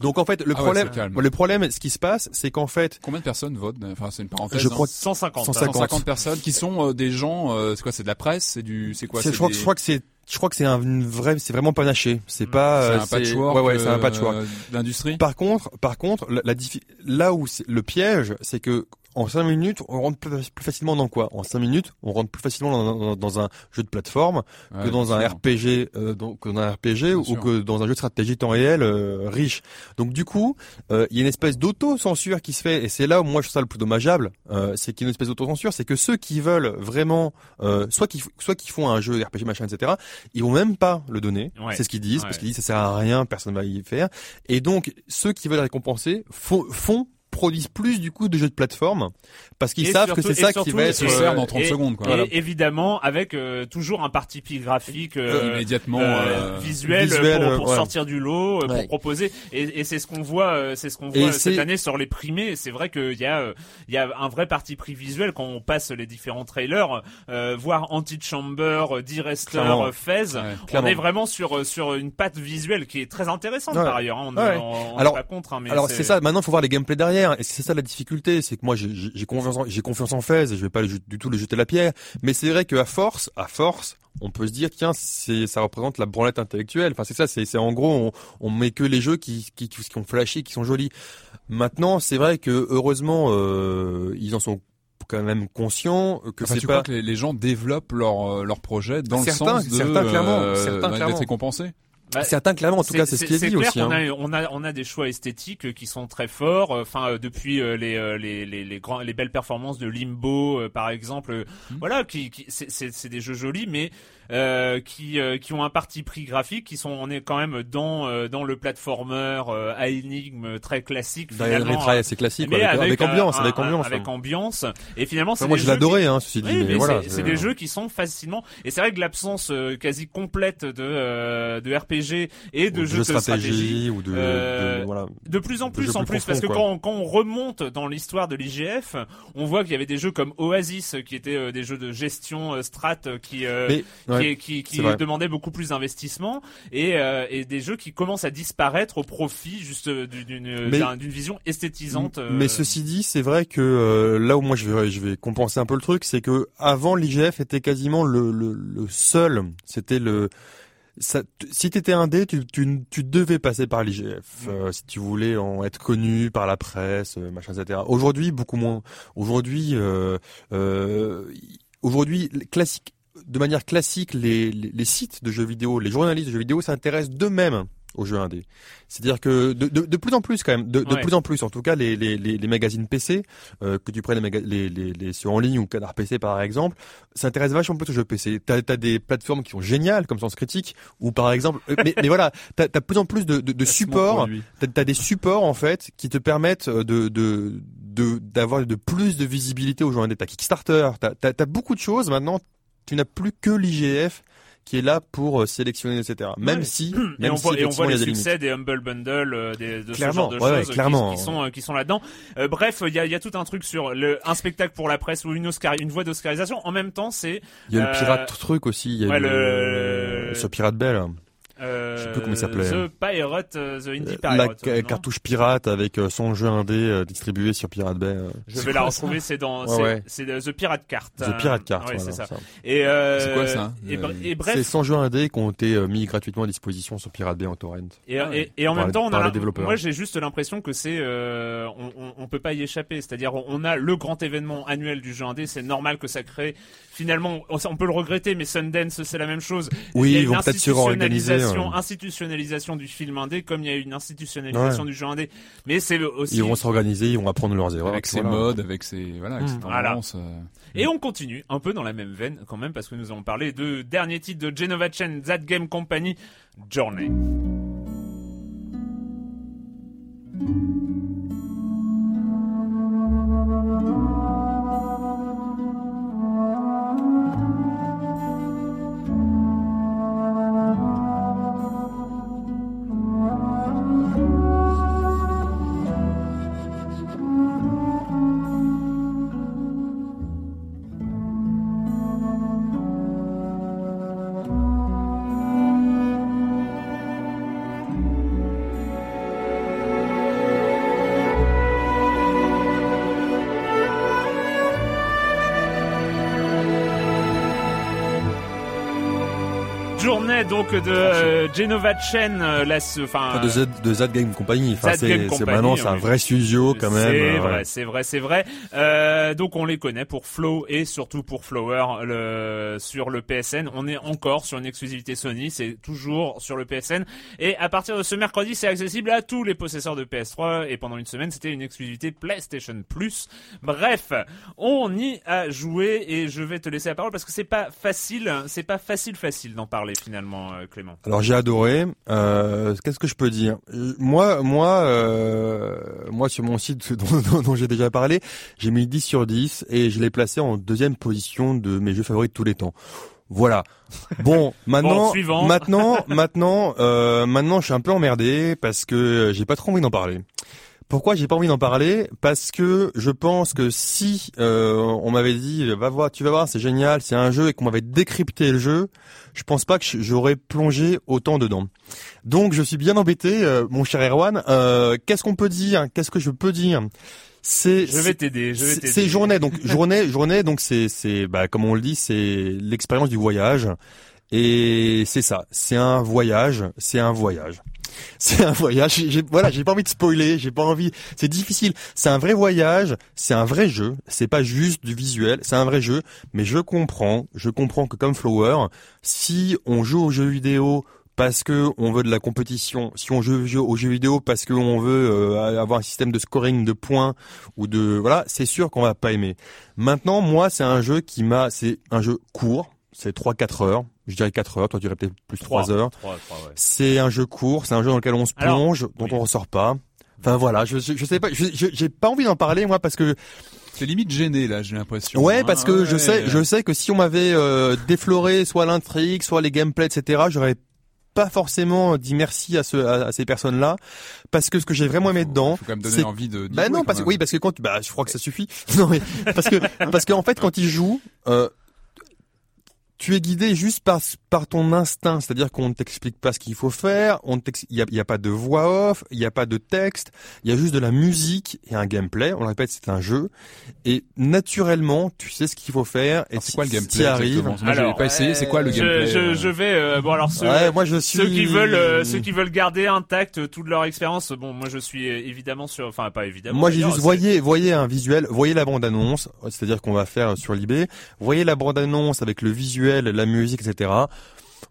Donc en fait, le Ah problème, c'est le problème, ce qui se passe, c'est qu'en fait, Combien de personnes votent Enfin, c'est une parenthèse. Je hein. crois 150. 150. 150 personnes qui sont euh, des gens. euh, c'est quoi C'est de la presse C'est du. C'est quoi c'est- C'est je crois, des- que- je crois que c'est, je crois que c'est un vrai, c'est vraiment panaché. C'est pas, c'est euh, un patchwork. ouais, ouais, c'est un euh, patchwork. de L'industrie. Par contre, par contre, la, la diffi- là où c'est- le piège, c'est que en 5 minutes, on rentre plus, facilement dans quoi? En 5 minutes, on rentre plus facilement dans, dans- dans un jeu de plateforme Ouais, que dans un. RPG, euh, donc, que dans un RPG ou sûr. que dans un jeu de stratégie temps réel euh, riche. Donc du coup, euh, il y a une espèce d'auto-censure qui se fait, et c'est là où moi je trouve ça le plus dommageable, euh, c'est qu'il y a une espèce d'auto-censure, c'est que ceux qui veulent vraiment, euh, soit qui soit qui font un jeu RPG machin, etc., ils vont même pas le donner. Ouais. C'est ce qu'ils disent, Ouais. parce qu'ils disent ça sert à rien, personne va y faire. Et donc ceux qui veulent récompenser font, font produisent plus du coup de jeux de plateforme parce qu'ils savent que c'est ça qui va être euh, dans 30 et- secondes. Quoi. Et Voilà. évidemment avec euh, toujours un parti pris graphique euh, Immédiatement. euh, euh, visuel, visuel, pour, pour ouais. sortir du lot, Ouais. pour proposer. Et, et c'est ce qu'on voit, c'est ce qu'on voit cette année sur les primés. C'est vrai qu'il y a, il y a un vrai parti pris visuel quand on passe les différents trailers, euh, voir Antichamber, euh, Fez. Ouais. On est vraiment sur sur une patte visuelle qui est très intéressante Ouais. par ailleurs. hein. On Ouais. on- on Alors- est pas contre, hein, mais Alors c'est ça. Maintenant, il faut voir les gameplays derrière. Et c'est ça la difficulté, c'est que moi, j'ai- confiance, en, j'ai confiance en Fez. Et je vais pas du tout le jeter la pierre. Mais c'est vrai qu'à force, à force, on peut se dire tiens, c'est ça représente la branlette intellectuelle. Enfin, c'est ça. C'est en gros, on, on met que les jeux qui qui, qui, qui ont flashé, qui sont jolis. Maintenant, c'est vrai que heureusement, euh, ils en sont quand même conscients que Enfin, c'est pas. crois que les, les gens développent leur euh, leur projet dans Certains- le sens de certains, clairement, euh, certains, clairement. récompensés? Bah, Certains clairement, en tout cas, c'est ce qui est, dit clair aussi. qu'on hein. a, on a, on a des choix esthétiques euh, qui sont très forts. euh, Enfin, euh, depuis euh, les, les, les, les grands, les belles performances de Limbo, euh, par exemple. Mhm. Voilà, qui, qui c'est- c'est c'est des jeux jolis, mais euh, qui, euh, qui ont un parti pris graphique, qui sont, on est quand même dans, euh, dans le platformer euh, à énigme très classique. Finalement, c'est classique, mais quoi, avec, avec ambiance, un- avec ambiance. avec hein. ambiance. Et finalement, Enfin, moi, je l'adorais, hein, ceci dit, oui, mais, mais voilà. c'est- des jeux qui sont facilement. Et c'est vrai que l'absence euh, quasi complète de, euh, de RPG et de, jeux, de de stratégie, ou de, Euh, de- voilà. De plus en plus en plus parce que quoi. quand, quand on remonte dans l'histoire de l'IGF, on voit qu'il y avait des jeux comme Oasis, qui étaient euh, des jeux de gestion euh, strat, qui euh, Mais, ouais. Qui, qui, qui demandaient beaucoup plus d'investissement, et, euh, et des jeux qui commencent à disparaître au profit juste euh, d'une d'une vision esthétisante. euh, Mais ceci dit, c'est vrai que euh, là où moi je vais, je vais compenser un peu le truc, c'est que avant l'IGF était quasiment le, le, le seul. C'était le ça, si t'étais indé, tu, tu, tu devais passer par l'IGF euh, si tu voulais en être connu par la presse, euh, machin, etc. Aujourd'hui, beaucoup moins. Aujourd'hui, euh, euh, aujourd'hui, classique, de manière classique, les, les, les sites de jeux vidéo, les journalistes de jeux vidéo s'intéressent d'eux-mêmes aux jeux indés. C'est-à-dire que de, de, de plus en plus quand même, de, plus en plus, en tout cas les, les, les, magazines PC, euh, que tu prennes les, les, les, ceux en ligne ou Canard PC par exemple, s'intéressent vachement plus aux jeux PC. T'as as des plateformes qui sont géniales comme Sens Critique, ou par exemple, euh, mais, mais voilà, t'as as plus en plus de, de, supports T'as as des supports en fait qui te permettent euh, de de d'avoir de plus de visibilité aux gens indés. T'as Kickstarter, t'as t'as beaucoup de choses maintenant. Tu n'as plus que l'IGF qui est là pour euh, sélectionner, etc. Même Ouais. si, Et même on, si voit, et on voit les succès des Humble Bundle, euh, des, de Clairement, ce genre de ouais, ouais, choses qui- clairement. Qui, sont, euh, qui sont là-dedans. Euh, bref, il y a, il y a tout un truc sur le, un spectacle pour la presse ou une, Oscar, une voie d'Oscarisation. En même temps, c'est... Il y a le pirate truc aussi. Il y a le- le... ce pirate belle. Euh, Je sais plus comment il s'appelait. The Pirate, euh, The Indie La Pirate. ca- non cartouche pirate avec euh, son jeu indé euh, distribué sur Pirate Bay. euh. Je C'est vais la retrouver, c'est dans, Ouais, c'est, ouais. c'est, euh, The Pirate Card. The Pirate Card. Ouais, voilà, c'est ça. ça. Et, euh, C'est quoi, ça et, br- Euh, et C'est bref, 100 jeux indés qui ont été euh, mis gratuitement à disposition sur Pirate Bay en torrent. Et, Ah et, et en Par même temps, on a moi j'ai juste l'impression que c'est, euh, on, on, on peut pas y échapper. C'est-à-dire, on- on a le grand événement annuel du jeu indé. C'est normal que ça crée. Finalement, on, peut le regretter, mais Sundance c'est la même chose. Oui, il y a ils une vont institutionnalisation, ouais. institutionnalisation du film indé, comme il y a une institutionnalisation du jeu indé. Mais c'est aussi. Ils vont s'organiser, ils vont apprendre leurs erreurs. avec ses voilà. modes, avec ses voilà, avec Mm. Voilà. tendances. euh. Et on continue un peu dans la même veine quand même parce que nous avons parlé de dernier titre de Genova Chen, That Game Company, Journey. Donc de euh, Genova Chen, euh, ce- enfin. De Z, de Z Game Company. Enfin, c'est, maintenant, c'est un vrai studio quand même. C'est euh, vrai, ouais. c'est vrai, c'est vrai. Euh, donc on les connaît pour Flow et surtout pour Flower le, sur le PSN. On est encore sur une exclusivité Sony, c'est toujours sur le PSN. Et à partir de ce mercredi, c'est accessible à tous les possesseurs de PS3. Et pendant une semaine, c'était une exclusivité PlayStation Plus. Bref, on y a joué et je vais te laisser la parole parce que c'est pas facile, c'est pas facile facile d'en parler finalement, euh, Clément. Alors j'ai adoré. Euh, qu'est-ce que je peux dire? Moi, moi, euh, moi sur mon site dont, dont- dont j'ai déjà parlé, j'ai mis 10 sur 10 et je l'ai placé en deuxième position de mes jeux favoris de tous les temps. Voilà. Bon, maintenant, suivant. maintenant, maintenant, euh, maintenant, je suis un peu emmerdé parce que j'ai pas trop envie d'en parler. Pourquoi j'ai pas envie d'en parler? Parce que je pense que si euh, on m'avait dit va voir, tu vas voir, c'est génial, c'est un jeu et qu'on m'avait décrypté le jeu, je pense pas que j'aurais plongé autant dedans. Donc je suis bien embêté, euh, mon cher Erwan. Euh, Qu'est-ce qu'on peut dire? Qu'est-ce que je peux dire? C'est Je vais t'aider, je vais c'est t'aider. c'est journée donc journée journée donc c'est c'est bah comme on le dit c'est l'expérience du voyage et c'est ça c'est un voyage c'est un voyage c'est un voyage voilà j'ai pas envie de spoiler j'ai pas envie c'est difficile c'est un vrai voyage c'est un vrai jeu c'est pas juste du visuel c'est un vrai jeu mais je comprends je comprends que comme Flower si on joue aux jeux vidéo parce que on veut de la compétition, si on joue aux jeux vidéo parce que on veut euh, avoir un système de scoring de points ou de voilà, c'est sûr qu'on va pas aimer. Maintenant, moi, c'est un jeu qui m'a, c'est un jeu court, c'est 3-4 heures. Je dirais 4 heures, toi tu dirais peut-être plus 3 heures. Trois, trois, ouais. C'est un jeu court, c'est un jeu dans lequel on se Alors, plonge, dont oui. on ressort pas. Enfin voilà, je, je, je sais pas, je- je- j'ai pas envie d'en parler moi parce que C'est limite gêné là, j'ai l'impression. Ouais, hein. parce que je Ouais. sais, je sais que si on m'avait euh, défloré soit l'intrigue, soit les gameplays, etc., j'aurais pas forcément dit merci à, ce, à, à ces personnes-là parce que ce que j'ai vraiment aimé dedans, Faut quand même donner envie de. Tu- je euh, es guidé juste par par ton instinct, c'est-à-dire qu'on ne t'explique pas ce qu'il faut faire, on ne t'ex- il y a, il y a pas de voix off, il y a pas de texte, il y a juste de la musique et un gameplay. On le répète, c'est un jeu et naturellement tu sais ce qu'il faut faire et c'est quoi le gameplay Moi, pas essayé. C'est quoi le je, gameplay je, euh, je vais euh, bon alors ceux, Ouais, moi je suis ceux qui veulent euh, ceux qui veulent garder intact euh, toute leur expérience. Bon, moi je suis euh, évidemment sur enfin pas évidemment. Moi, j'ai juste voyez, voyez un visuel, voyez la bande annonce, c'est-à-dire qu'on va faire sur l'eBay. Voyez la bande annonce avec le visuel, la musique, etc.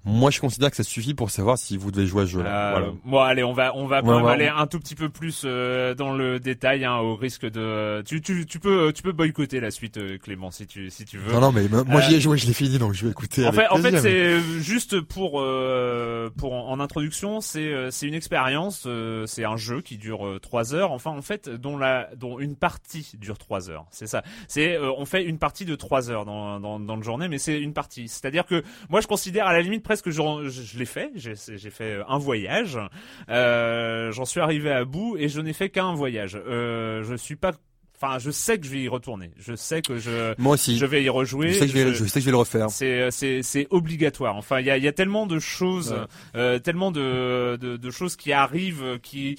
Moi, je considère que ça suffit pour savoir si vous devez jouer à ce jeu-là. Euh, Voilà. Bon, allez, on va on va quand même aller un tout petit peu plus euh, dans le détail, hein, au risque de. Tu tu tu peux tu peux boycotter la suite, euh, Clément, si tu si tu veux. Non, non, mais moi Euh, j'y ai joué, je l'ai fini, donc je vais écouter. En fait, en fait, c'est juste pour euh, pour en introduction, c'est euh, c'est une expérience, euh, c'est un jeu qui dure euh, trois heures. Enfin, en fait, dont la dont une partie dure trois heures. C'est ça. C'est euh, on fait une partie de trois heures dans dans dans le journée, mais c'est une partie. C'est-à-dire que moi, je considère à la limite presque que je, je, je l'ai fait. J'ai fait euh, un voyage. Euh, J'en suis arrivé à bout et je n'ai fait qu'un voyage. Euh, je suis pas. Enfin, je sais que je vais y retourner. Je sais que je Moi aussi. je vais y rejouer. Je sais que je vais, Je- je sais que je vais le refaire. c'est c'est c'est obligatoire. Enfin, il y a il y a tellement de choses, euh, tellement de, de de choses qui arrivent, qui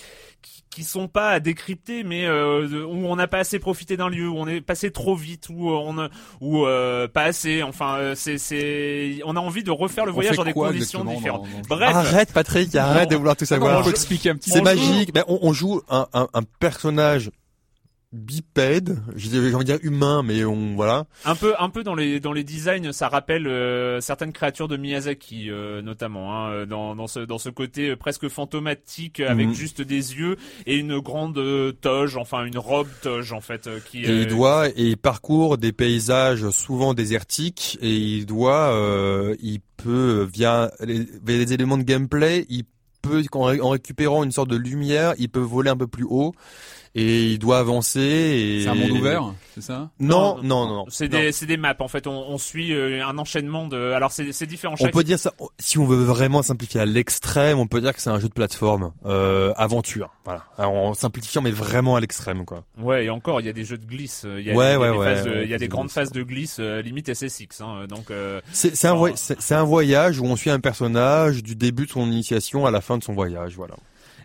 qui, sont pas à décrypter, mais euh, où on n'a pas assez profité d'un lieu, où on est passé trop vite, où on a- ou euh, pas assez. Enfin, euh, c'est c'est on a envie de refaire le on voyage dans des conditions différentes. Bref, Arrête, Patrick, arrête de vouloir tout non, savoir. faut expliquer un petit C'est magique. Ben, on, on joue un, un, un personnage bipède, j'ai envie de dire humain, mais on voilà. un peu un peu dans les dans les designs, ça rappelle euh, certaines créatures de Miyazaki euh, notamment, hein, euh, dans dans ce dans ce côté euh, presque fantomatique avec Mhm. juste des yeux et une grande euh, toge, enfin une robe toge en fait qui. Et il doit, et il parcourt des paysages souvent désertiques, et il doit, euh, il peut, via les, via les éléments de gameplay, il peut, en, en récupérant une sorte de lumière, il peut voler un peu plus haut, et il doit avancer. Et... C'est un monde ouvert, c'est ça? Non, non, non. non. C'est des, c'est des maps en fait. On, on suit euh, un enchaînement de. Alors c'est, c'est différent. On Chaque... peut dire ça, si on veut vraiment simplifier à l'extrême, on peut dire que c'est un jeu de plateforme, euh, aventure. Voilà. Alors, en simplifiant, mais vraiment à l'extrême, quoi. Ouais, et encore, il y a des jeux de glisse. euh, Il y a, Ouais, il y a ouais, des, ouais, phases de- ouais, il y a des des grandes glisse. phases de glisse, euh, limite SSX. Hein, donc euh, C'est c'est un, Oh. voy- c'est c'est un voyage où on suit un personnage du début de son initiation à la fin de son voyage, voilà.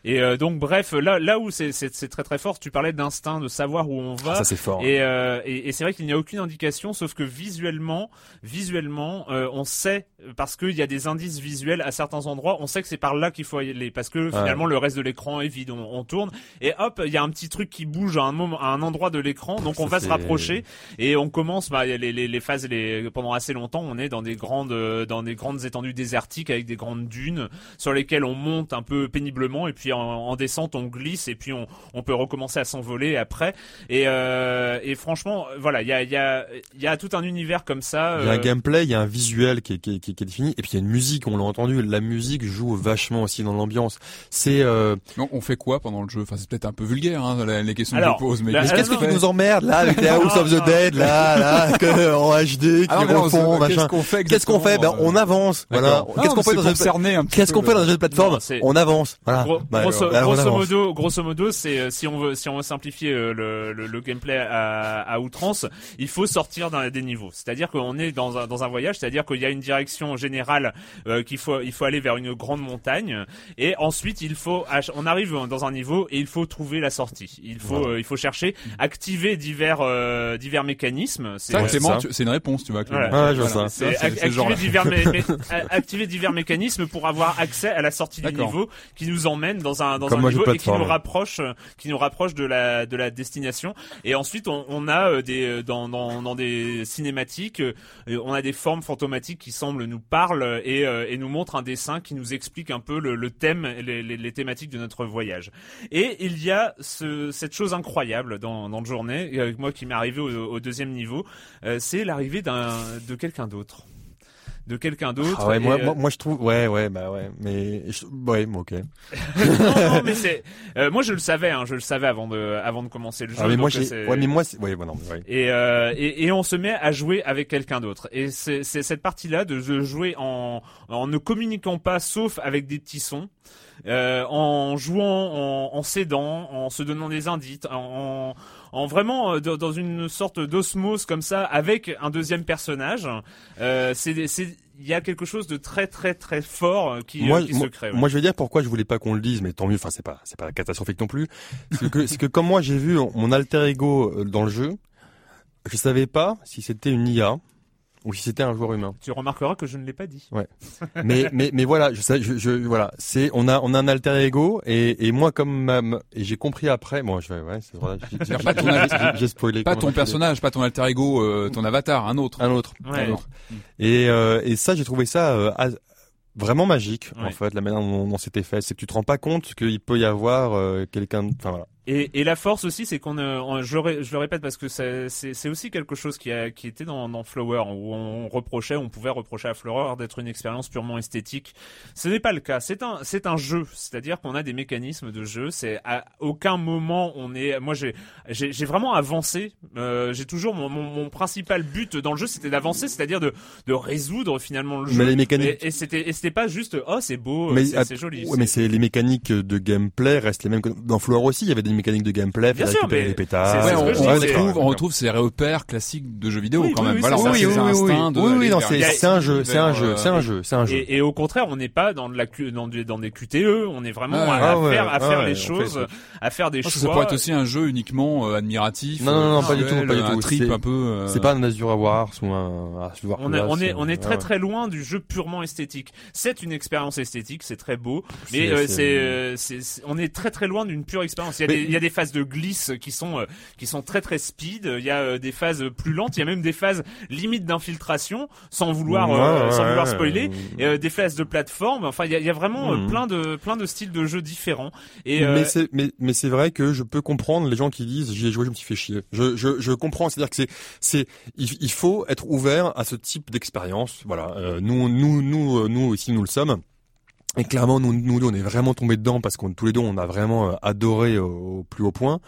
Et euh, donc bref, là, là où c'est, très très fort. Tu parlais d'instinct, de savoir où on va. Ça c'est fort. Et, euh, et, et c'est vrai qu'il n'y a aucune indication, sauf que visuellement, visuellement, euh, on sait parce qu'il y a des indices visuels à certains endroits. On sait que c'est par là qu'il faut aller parce que finalement le reste de l'écran est vide. On, on tourne et hop, il y a un petit truc qui bouge à un moment, à un endroit de l'écran. Donc Ça, on va se rapprocher et on commence. Bah, les, les, les phases, les, pendant assez longtemps, on est dans des grandes, euh, dans des grandes étendues désertiques avec des grandes dunes sur lesquelles on monte un peu péniblement et puis en, en descente on glisse et puis on, on peut recommencer à s'envoler après. Et, euh, et franchement, voilà, il y a, il y a, il y a tout un univers comme ça. Il y a un euh, gameplay, il y a un visuel qui est, qui est, qui est- qui est défini, et puis il y a une musique, on l'a entendu, la musique joue vachement aussi dans l'ambiance. C'est, euh, Donc, on fait quoi pendant le jeu? Enfin, c'est peut-être un peu vulgaire, hein, les questions Alors, que je pose, mais la- qu'est-ce que tu nous emmerdes là avec les House of the Dead, là, là, que, en HD, qui Ah non, refont, c'est- Qu'est-ce machin. qu'on fait Qu'est-ce qu'on fait? Ben, on avance, euh, voilà. d'accord. Qu'est-ce qu'on fait dans c'est un jeu de plateforme? On avance, voilà. Bah, grosso, voilà, on grosso modo, grosso modo, c'est euh, si on veut si on veut simplifier euh, le, le, le gameplay à, à outrance, il faut sortir dans des niveaux. C'est-à-dire qu'on est dans un dans un voyage, c'est-à-dire qu'il y a une direction générale euh, qu'il faut il faut aller vers une grande montagne et ensuite il faut on arrive dans un niveau et il faut trouver la sortie. Il faut Voilà. euh, il faut chercher, activer divers euh, divers mécanismes. C'est c'est une réponse, tu vois. Voilà. Ouais, je vois ça. ac- activer divers mé- mé- a- activer divers mécanismes pour avoir accès à la sortie du niveau qui nous emmène dans un dans Comme un un jeu de niveau et qui nous rapproche euh, qui nous rapproche de la de la destination. Et ensuite on, on a euh, des euh, dans dans dans des cinématiques on a des formes fantomatiques qui semblent nous parlent et et nous montrent un dessin qui nous explique un peu le, le thème les, les, les thématiques de notre voyage. Et il y a ce, cette chose incroyable dans dans le journée euh, moi qui m'est arrivé au, au deuxième niveau c'est l'arrivée d'un de quelqu'un d'autre de quelqu'un d'autre. Ah ouais, moi, euh, moi, moi, je trouve, ouais, ouais, bah ouais, mais je- ouais, bon, ok. non, non, mais c'est, euh, moi je le savais, hein, je le savais avant de, avant de commencer le jeu. Ah, mais moi, euh, j'ai, c'est- ouais, mais moi, c'est- ouais, bon, non, ouais. et, euh, et, et on se met à jouer avec quelqu'un d'autre. Et c'est c'est cette partie-là de de jouer en, en ne communiquant pas, sauf avec des petits sons, euh, en jouant, en, en s'aidant, en se donnant des indices, en, en vraiment euh, dans une sorte d'osmose comme ça avec un deuxième personnage. Euh, c'est il y a quelque chose de très très très fort qui, moi, euh, qui moi, se crée. ouais. moi, je vais dire pourquoi je voulais pas qu'on le dise, mais tant mieux. Enfin, c'est pas, c'est pas catastrophique non plus. C'est que, que comme moi, j'ai vu mon alter ego euh, dans le jeu, je savais pas si c'était une IA ou si c'était un joueur humain. Tu remarqueras que je ne l'ai pas dit. mais mais mais voilà, je sais, je, je voilà, c'est on a on a un alter ego et et moi comme ma- et j'ai compris après, bon, je vais ouais, c'est vrai, j'ai- j'ai- Pas ton- j'ai- j'ai spoilé. Pas ton personnage, pas ton alter ego, euh, ton avatar, un autre. un autre. Ouais. Un autre. Et euh, et ça, j'ai trouvé ça euh, as- vraiment magique en Ouais. fait, la manière dont, dont c'était fait, c'est que tu te rends pas compte qu'il peut y avoir euh, quelqu'un, enfin voilà. Et, et la force aussi, c'est qu'on, euh, je, le ré- je le répète parce que c'est, aussi quelque chose qui, a, qui était dans, dans Flower où on reprochait, on pouvait reprocher à Flower d'être une expérience purement esthétique. Ce n'est pas le cas. C'est un, c'est un jeu, c'est-à-dire qu'on a des mécanismes de jeu. C'est à aucun moment on est. Moi, j'ai, j'ai, vraiment avancé. Euh, j'ai toujours mon, mon, mon principal but dans le jeu, c'était d'avancer, c'est-à-dire de, de résoudre finalement le jeu. Mais les mécaniques, Et, et c'était, et c'était pas juste oh c'est beau, c'est, joli. ouais, mais c'est les mécaniques de gameplay restent les mêmes que dans Floor aussi, il y avait des mécaniques de gameplay, sûr, récupérer les pétards. c'est- Ouais, c'est on, c'est- retrouve, on retrouve ces repères classiques de jeux vidéo Oui, quand oui, même. oui, voilà, c'est c'est Oui, oui, oui, c'est c'est un jeu, c'est un jeu, c'est euh, un jeu, c'est un jeu. Et, au contraire, on n'est pas dans de la Q- dans des dans des QTE, on est vraiment Ah, à, à ouais, faire à ah faire ouais, les on fait choses, ça. à faire des choix. ça pourrait être aussi un jeu uniquement euh, admiratif. Non, non, euh, non, pas du tout, pas du tout. trip C'est- un peu. C'est pas un Azure Wars ou un Azure on est, on très très loin du jeu purement esthétique. C'est une expérience esthétique, c'est très beau, mais C'est- c'est- c'est, c'est, c'est- on est très très loin d'une pure expérience. Il y a Mais- des, il y a des phases de glisse qui sont, euh, qui sont très très speed. Il y a euh, des phases plus lentes. Il y a même des phases limite d'infiltration, sans vouloir, euh, Ouais, sans vouloir spoiler. Euh, des phases de plateforme. Enfin, il y a, il y a vraiment Mhm. plein de, plein de styles de jeux différents. Et euh, mais c'est mais mais c'est vrai que je peux comprendre les gens qui disent j'y ai joué je me suis fait chier. Je je je comprends c'est-à-dire que c'est c'est il, il faut être ouvert à ce type d'expérience. Voilà, euh, nous nous nous nous aussi nous le sommes. Et clairement, nous, nous on est vraiment tombés dedans parce qu'on tous les deux, on a vraiment euh, adoré au, au plus haut point.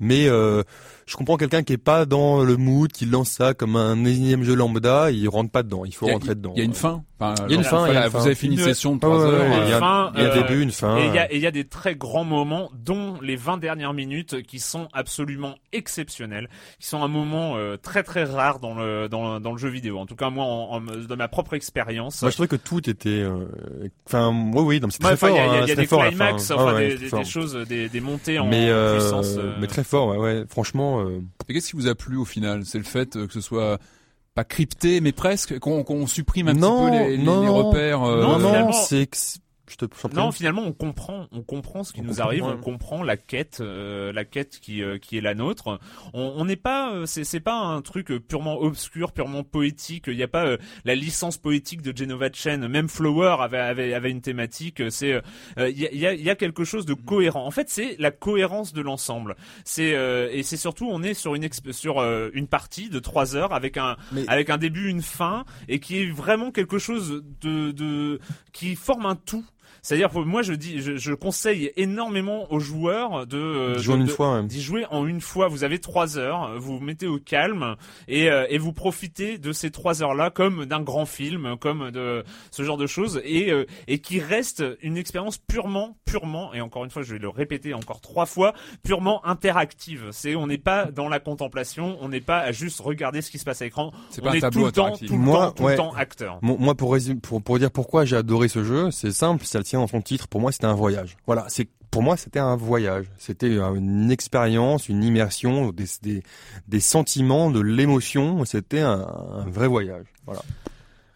Mais euh, je comprends quelqu'un qui est pas dans le mood, qui lance ça comme un énième jeu lambda, il rentre pas dedans. Il faut a- rentrer dedans. Il y a une fin. Enfin, Il y a une fin, voilà, Vous avez fait une session de Ah ouais, 3 ouais, heures. ouais, il y a, euh, fin, il y a euh, un début, une fin. Et il y a, et il y a des très grands moments, dont les 20 dernières minutes, qui sont absolument exceptionnels, qui sont un moment euh, très très rare dans le dans, dans le jeu vidéo. En tout cas, moi, en, en- dans ma propre expérience. Moi, je trouvais que tout était, euh, enfin, oui, oui, mais c'est Ouais, très il y a, fort. il y a- hein, il y a des fort, climax, fin. enfin Ah ouais, des, des- des choses, des, des montées en mais euh, puissance. euh. mais très fort, ouais, ouais. Franchement, euh, Et qu'est-ce qui vous a plu au final? C'est le fait euh, que ce soit pas crypté, mais presque qu'on supprime un Non, petit peu les, les- non, les non. repères. euh, Non, non, non, finalement- c'est que c'est- je te, je t'en prie. Non, finalement, on comprend, on comprend ce qui On nous arrive, on comprend la quête, euh, la quête qui euh, qui est la nôtre. On on n'est pas, euh, c'est c'est pas un truc euh, purement obscur, purement poétique. Il n'y a pas euh, la licence poétique de Genova Chen. Même Flower avait avait avait une thématique. C'est euh, euh, il y a il y a, y a quelque chose de cohérent. En fait, c'est la cohérence de l'ensemble. C'est euh, et c'est surtout on est sur une exp- sur euh, une partie de trois heures avec un Mais- avec un début, une fin et qui est vraiment quelque chose de de qui forme un tout. C'est-à-dire moi je dis, je, je conseille énormément aux joueurs de euh, Ils jouent en de- une de- fois, ouais. d'y jouer en une fois. Vous avez trois heures, vous vous mettez au calme et, euh, et vous profitez de ces trois heures-là comme d'un grand film, comme de ce genre de choses et, euh, et qui reste une expérience purement, purement, et encore une fois je vais le répéter encore trois fois, purement interactive. C'est on n'est pas dans la contemplation, on n'est pas à juste regarder ce qui se passe à l'écran. C'est On pas un est tableau tout le temps, tout le Moi, temps, tout ouais. le temps acteur. Moi, pour, résumer, pour pour dire pourquoi j'ai adoré ce jeu, c'est simple, ça le dans son titre. Pour moi, c'était un voyage. Voilà, c'est pour moi, c'était un voyage. C'était une expérience, une immersion, des sentiments, de l'émotion. C'était un, un vrai voyage. Voilà.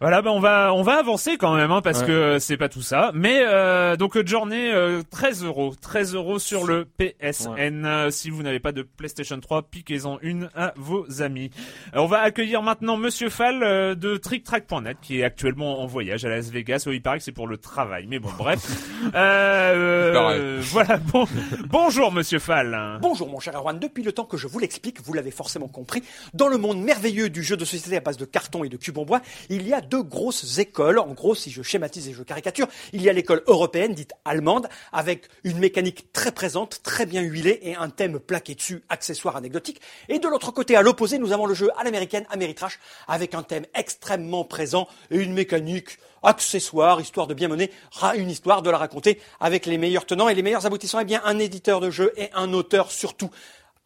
Voilà, ben on va on va avancer quand même hein, parce Ouais. que c'est pas tout ça. Mais euh, donc euh, journée euh, 13 euros, 13 euros sur le PSN. Euh, si vous n'avez pas de PlayStation 3, piquez-en une à vos amis. Euh, on va accueillir maintenant Monsieur Fall euh, de TrickTrack.net qui est actuellement en voyage à Las Vegas. Oh, il paraît que c'est pour le travail, mais bon bref. Euh, euh, voilà. Bon, bonjour Monsieur Fall. Bonjour mon cher Erwan, depuis le temps que je vous l'explique, vous l'avez forcément compris, dans le monde merveilleux du jeu de société à base de carton et de cubes en bois, il y a deux grosses écoles. En gros, si je schématise et je caricature, il y a l'école européenne, dite allemande, avec une mécanique très présente, très bien huilée et un thème plaqué dessus, accessoire anecdotique. Et de l'autre côté, à l'opposé, nous avons le jeu à l'américaine, Ameritrash, avec un thème extrêmement présent et une mécanique accessoire, histoire de bien mener une histoire, de la raconter avec les meilleurs tenants et les meilleurs aboutissants. Eh bien, un éditeur de jeu et un auteur surtout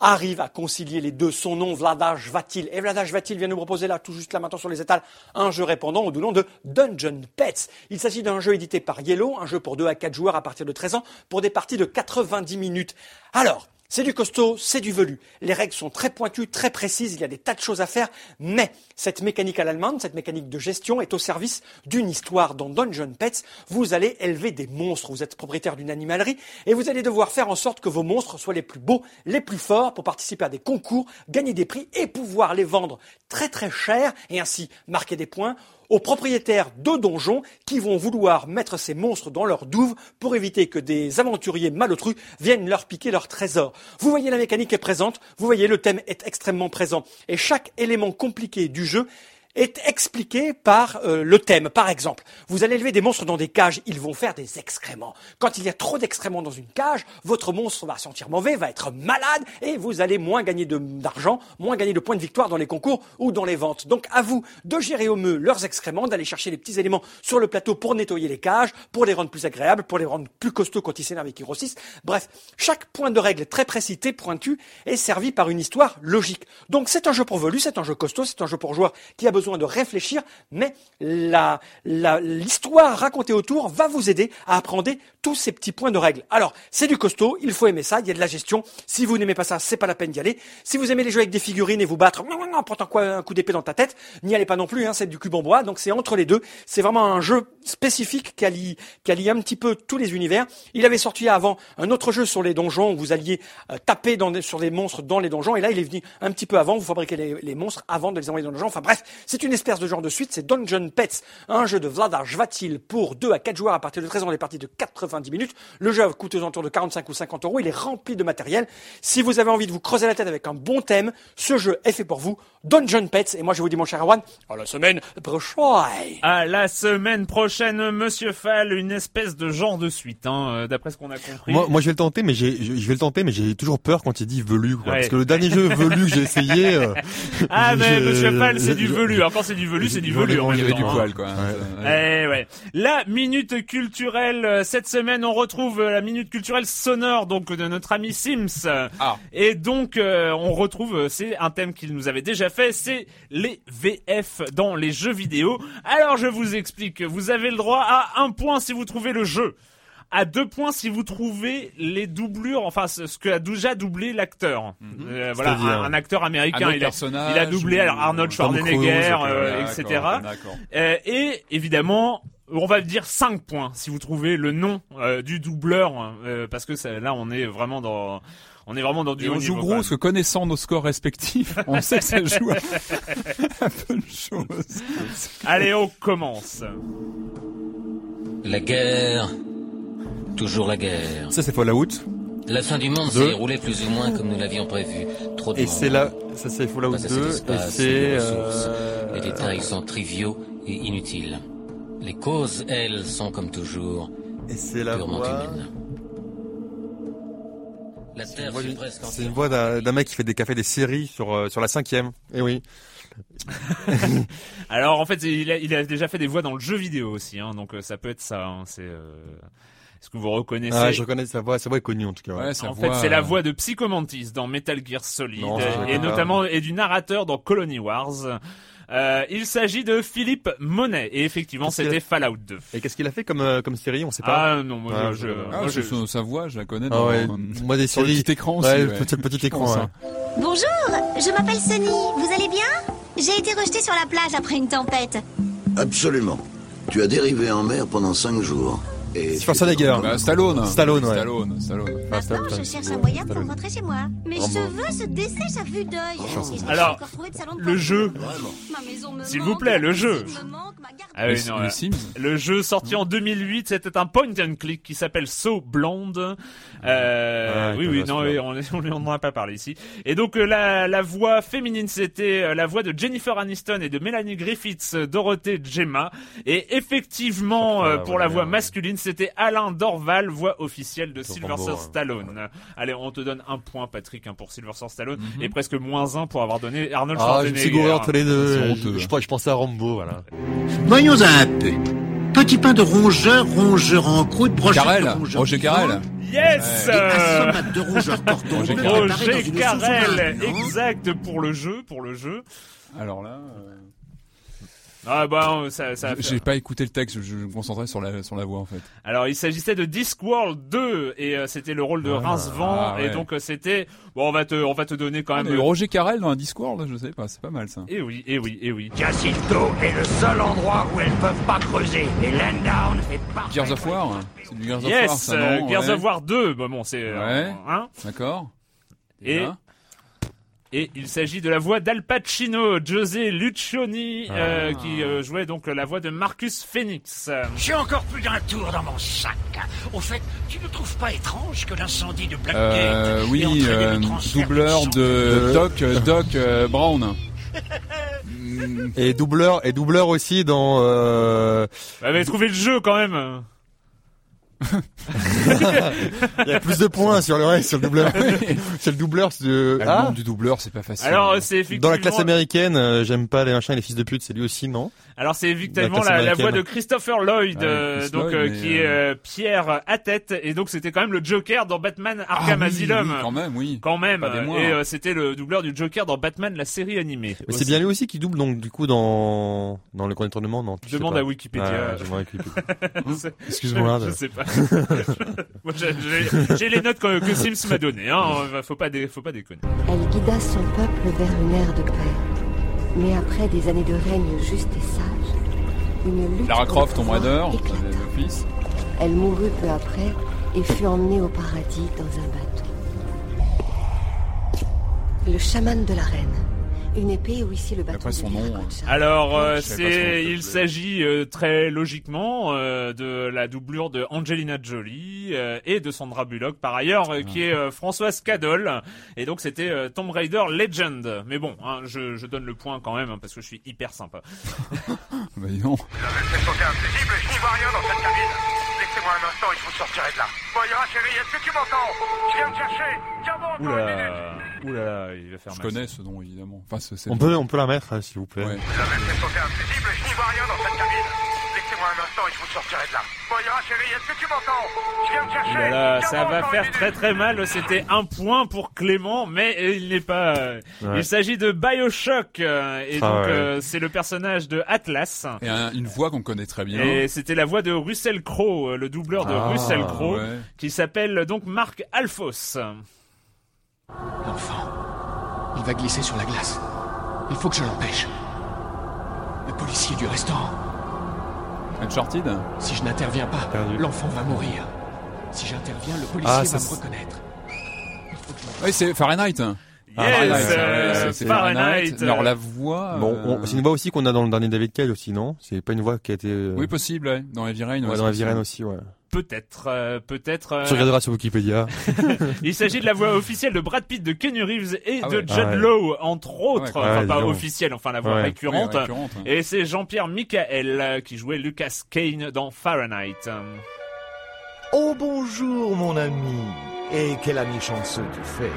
arrive à concilier les deux. Son nom, Vladaj Vatil. Et Vladaj Vatil vient nous proposer là, tout juste là maintenant sur les étals, un jeu répondant au nom de Dungeon Pets. Il s'agit d'un jeu édité par Yellow, un jeu pour 2 à 4 joueurs à partir de 13 ans, pour des parties de 90 minutes. Alors, c'est du costaud, c'est du velu. Les règles sont très pointues, très précises, il y a des tas de choses à faire, mais cette mécanique à l'allemande, cette mécanique de gestion est au service d'une histoire dans Dungeon Pets. Vous allez élever des monstres, vous êtes propriétaire d'une animalerie, et vous allez devoir faire en sorte que vos monstres soient les plus beaux, les plus forts pour participer à des concours, gagner des prix et pouvoir les vendre très très cher et ainsi marquer des points aux propriétaires de donjons qui vont vouloir mettre ces monstres dans leur douve pour éviter que des aventuriers malotrus viennent leur piquer leur trésor. Vous voyez la mécanique est présente, vous voyez le thème est extrêmement présent et chaque élément compliqué du jeu est expliqué par euh, le thème. Par exemple, vous allez élever des monstres dans des cages, ils vont faire des excréments. Quand il y a trop d'excréments dans une cage, votre monstre va sentir mauvais, va être malade, et vous allez moins gagner d'argent, moins gagner de points de victoire dans les concours ou dans les ventes. Donc à vous de gérer au mieux leurs excréments, d'aller chercher les petits éléments sur le plateau pour nettoyer les cages, pour les rendre plus agréables, pour les rendre plus costauds quand ils s'énervent et qu'ils grossissent. Bref, chaque point de règle très précis, pointu, est servi par une histoire logique. Donc c'est un jeu pour volu, c'est un jeu costaud, c'est un jeu pour joueurs qui a besoin besoin de réfléchir, mais l'histoire la, racontée autour va vous aider à apprendre tous ces petits points de règle. Alors, c'est du costaud, il faut aimer ça, il y a de la gestion. Si vous n'aimez pas ça, c'est pas la peine d'y aller. Si vous aimez les jeux avec des figurines et vous battre, pourtant quoi, un coup d'épée dans ta tête, n'y allez pas non plus, hein, c'est du cube en bois, donc c'est entre les deux. C'est vraiment un jeu spécifique qui allie, qui allie un petit peu tous les univers. Il avait sorti avant un autre jeu sur les donjons où vous alliez euh, taper dans sur les monstres dans les donjons, et là il est venu un petit peu avant, vous fabriquez les, les monstres avant de les envoyer dans les donjons. Enfin bref, c'est une espèce de genre de suite, c'est Dungeon Pets, un jeu de Vladar Jvatil pour 2 à 4 joueurs à partir de 13 ans, des parties de 90 minutes. Le jeu coûte aux alentours de 45 ou 50 euros, il est rempli de matériel. Si vous avez envie de vous creuser la tête avec un bon thème, ce jeu est fait pour vous. Dungeon Pets, et moi je vous dis mon cher Erwan, à la semaine prochaine. À la semaine prochaine, Monsieur Fall, une espèce de genre de suite, hein, euh, d'après ce qu'on a compris. Moi, moi je vais le tenter, mais j'ai, je vais le tenter, mais j'ai toujours peur quand il dit velu, quoi, parce que le dernier jeu velu que j'ai essayé. Euh, ah mais Monsieur Fall, c'est du velu. Encore c'est du velu, c'est du velu. On du hein. poil, quoi. Eh ouais. La minute culturelle euh, cette semaine, on retrouve la minute culturelle sonore donc de notre ami Sims. Ah. Et donc on retrouve, c'est un thème qu'il nous avait déjà fait, c'est les VF dans les jeux vidéo. Alors je vous explique, vous avez le droit à un point si vous trouvez le jeu à deux points si vous trouvez les doublures, enfin ce que a déjà doublé l'acteur. Mhm. Euh, voilà, un, acteur américain. il, a, il a doublé Arnold Schwarzenegger, euh, etc. Euh, et évidemment, on va dire 5 points si vous trouvez le nom du doubleur, parce que là on est vraiment dans on est vraiment dans du. Et on joue gros parce que connaissant nos scores respectifs, on sait que ça joue à, peu de choses. Allez, on commence. La guerre, toujours la guerre. Ça c'est Fallout. La fin du monde s'est déroulée plus ou moins comme nous l'avions prévu. Trop de Et c'est là, ça c'est Fallout 2, et c'est... Euh... Les détails sont triviaux et inutiles. Les causes, elles, sont comme toujours et c'est la purement voix... humaines. C'est une voix d'un mec qui fait des cafés des séries sur euh, sur la cinquième. Eh oui. Alors en fait, il a, il a, déjà fait des voix dans le jeu vidéo aussi, hein, donc euh, ça peut être ça. Hein, c'est euh... Est-ce que vous reconnaissez Ah, je reconnais sa voix. Sa voix est connue en tout cas. Ouais. en fait, c'est la voix de Psychomantis dans Metal Gear Solid et notamment et du narrateur dans Colony Wars. Euh, il s'agit de Philippe Monet et effectivement c'était Fallout 2. Et qu'est-ce qu'il a fait comme euh, comme série On sait pas. Ah non, moi, ah, je, ah, je, je... sa voix, je la connais. Ah, ouais. Moi des séries. petit écran aussi. Ouais, Petit, petit écran. Ouais. Bonjour, je m'appelle Sunny. Vous allez bien? J'ai été rejetée sur la plage après une tempête. Absolument. Tu as dérivé en mer pendant cinq jours. Et Schwarzenegger. Bah, Stallone. Stallone, ouais. Stallone, Stallone. Enfin, Stallone. je cherche un moyen pour rentrer chez moi. Mes cheveux se dessèchent à vue d'œil. Alors, le jeu. S'il vous plaît, le jeu. Ah oui, non, ouais. Sims. Le jeu sorti en 2008, c'était un point and click qui s'appelle So Blonde. Euh, Ouais, oui, oui, non, oui, on n'en a pas parlé ici. Et donc euh, la, la voix féminine, c'était euh, la voix de Jennifer Aniston et de Melanie Griffiths, Dorothée Gemma. Et effectivement, Ah, euh, pour la voix masculine, c'était Alain Dorval, voix officielle de Sylvester hein. Stallone. Allez, on te donne un point, Patrick, hein, pour Sylvester Stallone, Mhm. et presque moins un pour avoir donné Arnold Ah, je me suis gouré Schwarzenegger. entre les deux. Je, honteux. je, je pensais à Rambo, voilà. Voyons un peu. Petit pain de rongeur, rongeur en croûte, brochette Carrel, de rongeur Roger Carrel. Yes! Et euh, assommate de rongeur Roger Carrel. exact pour le jeu, pour le jeu. Alors là, euh, Ah bah ça, ça. j'ai pas écouté le texte, je me concentrais sur la sur la voix en fait. Alors il s'agissait de Discworld 2 et euh, c'était le rôle de Ah, Rincevent ah, et donc euh, c'était bon on va te on va te donner quand Ah, même. Roger Carrel dans un Discord, je sais pas, c'est pas mal ça. Et oui, et oui, et oui. Jacinto est le seul endroit où elles peuvent pas creuser. Et Landdown est parfait. Gears of War, c'est du Gears of War, Yes, ça euh, non Gears ouais. of War 2. Bah bon, c'est euh, Ouais. hein. D'accord. Et là et il s'agit de la voix d'Al Pacino, José Lucioni, euh, Ah. qui euh, jouait donc la voix de Marcus Phoenix. J'ai encore plus d'un tour dans mon sac. Au fait, tu ne trouves pas étrange que l'incendie de Blackgate Euh, ait oui, euh, doubleur de Doc, euh, Doc euh, Brown. Et doubleur, et doubleur aussi dans, euh, avez trouvé le jeu quand même. il y a plus de points sur le reste, sur le doubleur. c'est le doubleur, c'est de, Ah, ah, le nom du doubleur, c'est pas facile. Alors c'est effectivement dans la classe américaine, euh, j'aime pas les machins et les fils de pute, c'est lui aussi, non? Alors c'est effectivement La classe la, voix de Christopher Lloyd, euh, donc Lloyd, euh, qui est euh, Pierre à tête, et donc c'était quand même le Joker dans Batman Ah Arkham oui, Asylum. oui, quand même, oui. Quand même, Pas des moindres. et euh, c'était le doubleur du Joker dans Batman la série animée. Mais c'est bien lui aussi qui double, donc, du coup, dans, dans le détournement, non? Demande pas. à Wikipédia. Ah, je demande à Wikipédia. C'est- Excuse-moi. je de- sais pas. Moi, j'ai- les notes que, que Sims m'a données. Hein. Faut pas, dé- faut pas déconner. Elle guida son peuple vers une ère de paix. Mais après des années de règne juste et sage, une lutte Lara Croft, le fils. Elle mourut peu après et fut emmenée au paradis dans un bateau. Le chaman de la reine. Une épée ou ici le bâton Après son nom, Viracocha. Alors, euh, c'est, il s'agit euh, très logiquement euh, de la doublure de Angelina Jolie euh, et de Sandra Bullock par ailleurs, euh, qui est euh, Françoise Cadol. Et donc c'était euh, Tomb Raider Legend. Mais bon, hein, je, je donne le point quand même hein, parce que je suis hyper sympa. Bah, dis donc. Fait sauter un fusible et je n'y vois rien dans cette cabine. Laissez-moi un instant et je vous sortirai de là. Bon, ira, chérie, est-ce que tu m'entends? Je viens te chercher. Tiens bon, encore une minute. Oula, oula, il va faire Je mal. connais ce nom évidemment. Enfin, On peut, on peut la mettre, hein, s'il vous plaît. Ouais. Vous avez fait sauter un fusible et je n'y vois rien dans cette cabine. Laissez-moi un instant et je vous sortirai de là. Bon, ira, chérie, est-ce que tu m'entends? Je viens te chercher. Ouh là là, Tiens ça va faire très très mal. C'était un point pour Clément, mais il n'est pas. euh, Ouais. Il s'agit de Bioshock euh, et Ah donc ouais. euh, c'est le personnage de Atlas. Et un- une voix qu'on connaît très bien. Et c'était la voix de Russell Crowe, euh, le doubleur de Ah, Russell Crowe, ouais. qui s'appelle donc Marc Alphos. L'enfant. Il va glisser sur la glace. Il faut que je l'empêche. Le policier du restaurant. Uncharted Si je n'interviens pas, l'enfant va mourir. Si j'interviens, le policier Ah, va me reconnaître. Oui, c'est Fahrenheit. Yes, Fahrenheit, euh, ouais, c'est Fahrenheit. Alors la voix. Bon, euh, c'est une voix aussi qu'on a dans le dernier David Cage aussi, non? C'est pas une voix qui a été. euh, Oui, possible, ouais. Dans Heavy Rain. ouais, ouais, dans Virène possible. aussi, ouais. Peut-être, euh, peut-être. euh, Tu regarderas sur Wikipédia. il s'agit de la voix officielle de Brad Pitt, de Kenny Reeves et Ah de ouais. Judd Ah ouais. Law, entre autres. Ouais, enfin, ouais, pas officielle, enfin la voix Ouais. récurrente. Oui, récurrente, hein. Et c'est Jean-Pierre Michael euh, qui jouait Lucas Kane dans Fahrenheit. Oh bonjour mon ami Et quel ami chanceux tu fais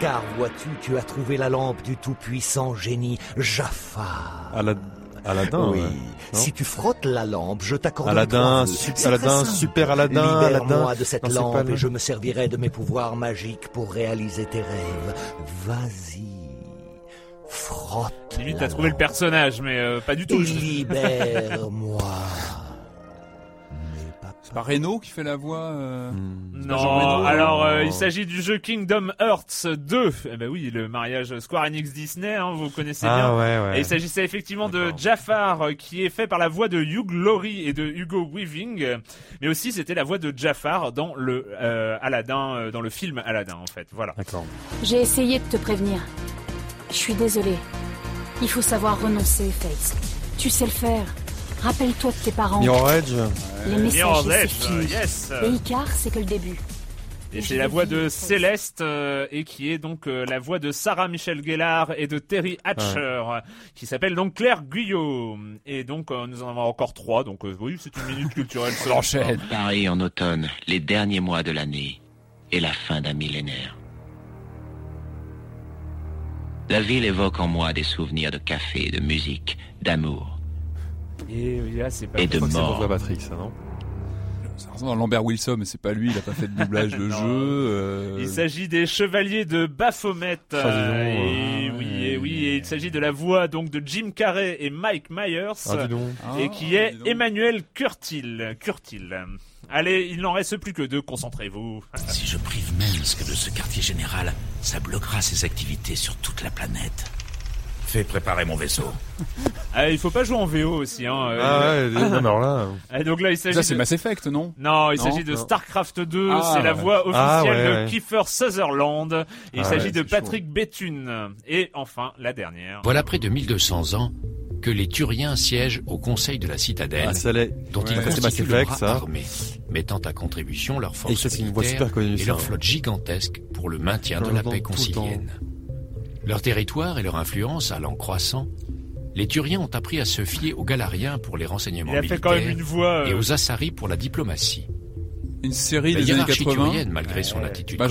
Car vois-tu, tu as trouvé la lampe du tout-puissant génie Jafar Alad- Aladdin. Oui, si tu frottes la lampe, je t'accorde Aladdin, super Aladdin, Libère-moi Aladdin. de cette Non, lampe et je me servirai de mes pouvoirs magiques pour réaliser tes rêves. Vas-y, frotte Limite, t'as trouvé le personnage, mais euh, pas du tout. libère-moi. C'est pas Reno qui fait la voix. euh, Hmm. Non, Reno, alors euh, non. il s'agit du jeu Kingdom Hearts 2. Eh ben oui, le mariage Square Enix Disney, hein, vous connaissez bien. Ah ouais, ouais. Et il s'agissait effectivement de. Jafar, euh, qui est fait par la voix de Hugh Laurie et de Hugo Weaving, euh, mais aussi c'était la voix de Jafar dans le euh, Aladdin, euh, dans le film Aladdin en fait. Voilà. D'accord. J'ai essayé de te prévenir. Je suis désolée. Il faut savoir renoncer, Faith. Tu sais le faire. Rappelle-toi de tes parents. Mirror Edge. Les c'est fini. yes. Et Icar, c'est que le début. Et c'est la voix de Céleste euh, et qui est donc euh, la voix de Sarah Michel Gellar et de Terry Hatcher qui s'appelle donc Claire Guyot. Et donc euh, nous en avons encore trois. Donc euh, oui, c'est une minute culturelle. ça. L'enchaîne. Paris en automne, les derniers mois de l'année et la fin d'un millénaire. La ville évoque en moi des souvenirs de café, de musique, d'amour. Et oui, là, c'est pas Et de c'est mort. François Patrick, ça, non Ça ressemble à Lambert Wilson, mais c'est pas lui, il a pas fait de doublage de jeu. euh, Il s'agit des Chevaliers de Baphomet. Ah, dis donc, euh, et ah, oui, ouais. et oui, et il s'agit de la voix donc de Jim Carrey et Mike Myers. Ah, dis donc. et qui est. Emmanuel Curtil. Curtil. Allez, il n'en reste plus que deux, concentrez-vous. Si je prive Minsk de ce quartier général, ça bloquera ses activités sur toute la planète. Fais préparer mon vaisseau. Ah, il faut pas jouer en VO aussi. Hein. euh, Ah ouais, non, alors là. Ah, donc là, il s'agit Ça, c'est de... Mass Effect, non? Non, il Non, s'agit de non. StarCraft 2, Ah, c'est la voix officielle Ah, ouais, de. Kiefer Sutherland. Et il Ah, s'agit ouais, de Patrick Béthune. Et enfin, la dernière. Voilà près de 1200 ans que les Turiens siègent au conseil de la citadelle, Ah, ça l'est. dont ils Ouais, c'est Mass constituent le Effect, ça. armé, mettant à contribution leurs Et forces ça, c'est une voix militaires super connue, et ça. leur flotte gigantesque pour le maintien de la paix concilienne. Leur territoire et leur influence allant croissant, les Turiens ont appris à se fier aux Galariens pour les renseignements militaires quand même une voix... et euh, aux Assaris pour la diplomatie. Une série La des années hiérarchie 80. turienne, malgré son attitude Bah,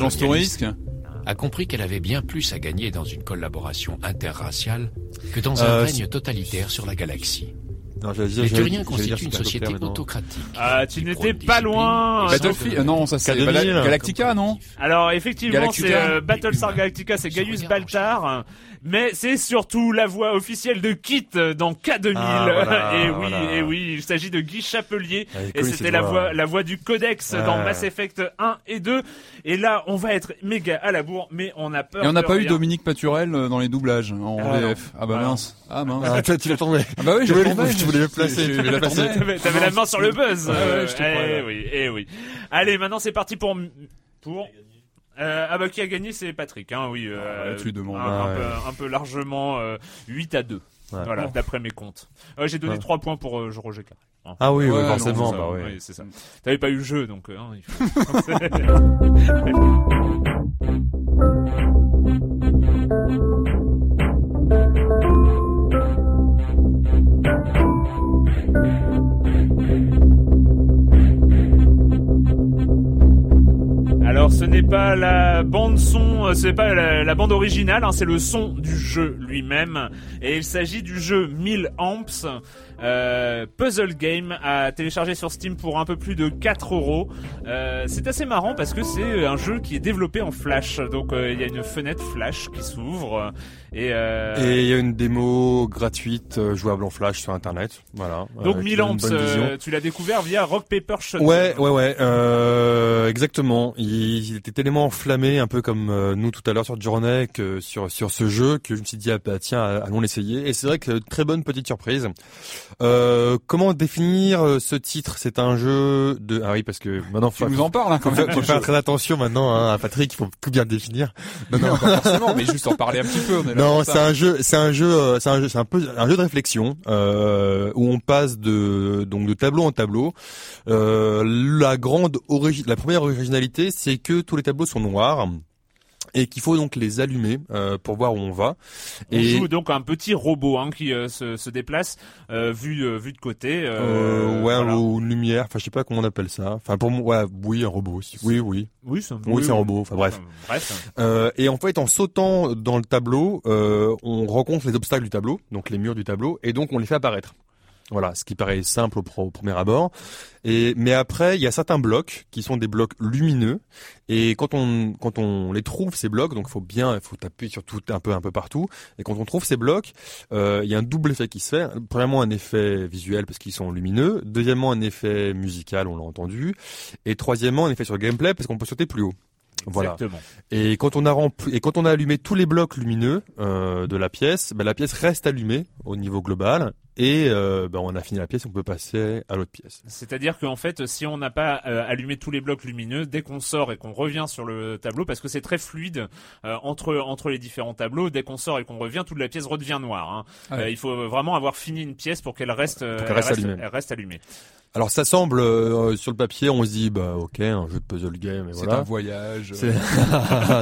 a compris qu'elle avait bien plus à gagner dans une collaboration interraciale que dans un Euh, règne totalitaire sur la galaxie. Non, j'allais dire- Les Turiens constituent une société autocratique. Ah, tu n'étais pas loin. Battlefield, euh, non, ça c'est K2000, Bala-. Galactica, non? Alors effectivement, c'est euh, Battlestar Galactica, c'est Gaius Baltar, mais c'est surtout la voix officielle de Kit dans K2000. Ah, voilà, et oui, voilà. et oui, il s'agit de Guy Chapelier Ah, et c'était la voix. la voix du Codex dans Ouais. Mass Effect 1 et 2. Et là, on va être méga à la bourre, mais on a peur. Et on n'a pas eu. Dominique Paturel euh, dans les doublages en Ah, VF. Ah bah Ah, mince. Ah mince. Ah, toi, tu l'attendais. Ah bah oui, je voulais- le placer, tu voulais placer. T'avais la main sur le buzz. Ouais, euh, je te eh oui, eh oui. Allez, maintenant c'est parti pour pour. Euh, ah bah qui a gagné c'est Patrick hein oui euh, Ah, tu demandes. un, peu, un peu largement euh, 8 à 2 Ouais. voilà Oh. d'après mes comptes euh, j'ai donné Ouais. 3 points pour euh, Roger Carré hein. Ah oui, Ouais, forcément, C'est ça, bah oui. oui, c'est ça t'avais pas eu le jeu donc euh, hein, il faut... pas la bande son, euh, c'est pas la, la bande originale, hein, c'est le son du jeu lui-même. Et il s'agit du jeu 1000 amps, euh, puzzle game à télécharger sur Steam pour un peu plus de 4 euros. Euh, c'est assez marrant parce que c'est un jeu qui est développé en Flash, donc euh, il y a une fenêtre Flash qui s'ouvre et, euh, Et il y a une démo gratuite euh, jouable en flash sur internet. Voilà. donc Euh, 1000 qui donne une amps, bonne vision. euh, tu l'as découvert via Rock Paper Shotgun. Ouais, ouais, ouais, euh, exactement. Il, il était tellement enflammé, un peu comme euh, nous tout à l'heure sur Journey, que sur sur ce jeu, que je me suis dit ah, bah, tiens, allons l'essayer. Et c'est vrai que très bonne petite surprise. Euh, comment définir euh, ce titre? C'est un jeu de ah oui parce que maintenant Tu faut, nous en parles hein, quand faire- même. faut faire très attention maintenant hein, à Patrick, il faut tout bien définir. Non, non, Pas forcément, mais juste en parler un petit peu. on est là non, c'est un jeu, c'est un jeu, euh, c'est un jeu, c'est un peu un jeu de réflexion euh, où on passe de donc de tableau en tableau. Euh, la grande origi- la première originalité, c'est que tous les tableaux sont noirs et qu'il faut donc les allumer euh, pour voir où on va. On et joue donc un petit robot hein, qui euh, se, se déplace euh, vu euh, vu de côté. euh, Euh, ouais, voilà. ou une lumière, enfin je sais pas comment on appelle ça. Enfin pour moi, ouais, oui, un robot aussi. Oui, oui. Oui, c'est Oui, c'est un robot. Enfin bref. Bref. Euh, et en fait, en sautant dans le tableau, euh, on rencontre les obstacles du tableau, donc les murs du tableau, et donc on les fait apparaître. Voilà, ce qui paraît simple au, pro- au premier abord. Et mais après, il y a certains blocs qui sont des blocs lumineux. Et quand on quand on les trouve ces blocs, donc il faut bien, il faut taper sur tout un peu un peu partout. Et quand on trouve ces blocs, euh, il y a un double effet qui se fait. Premièrement, un effet visuel parce qu'ils sont lumineux. Deuxièmement, un effet musical, on l'a entendu. Et troisièmement, un effet sur le gameplay parce qu'on peut sauter plus haut. Voilà. Exactement. Et quand on a rempli, et quand on a allumé tous les blocs lumineux euh, de la pièce, ben, la pièce reste allumée au niveau global et euh, ben, on a fini la pièce, on peut passer à l'autre pièce. C'est-à-dire qu'en fait, si on n'a pas euh, allumé tous les blocs lumineux, dès qu'on sort et qu'on revient sur le tableau, parce que c'est très fluide euh, entre entre les différents tableaux, dès qu'on sort et qu'on revient, toute la pièce redevient noire. Hein. Ouais. Euh, il faut vraiment avoir fini une pièce pour qu'elle reste, euh, reste allumée. elle reste allumée. Alors ça semble euh, sur le papier, on se dit bah ok, un jeu de puzzle game, et C'est voilà. un voyage. C'est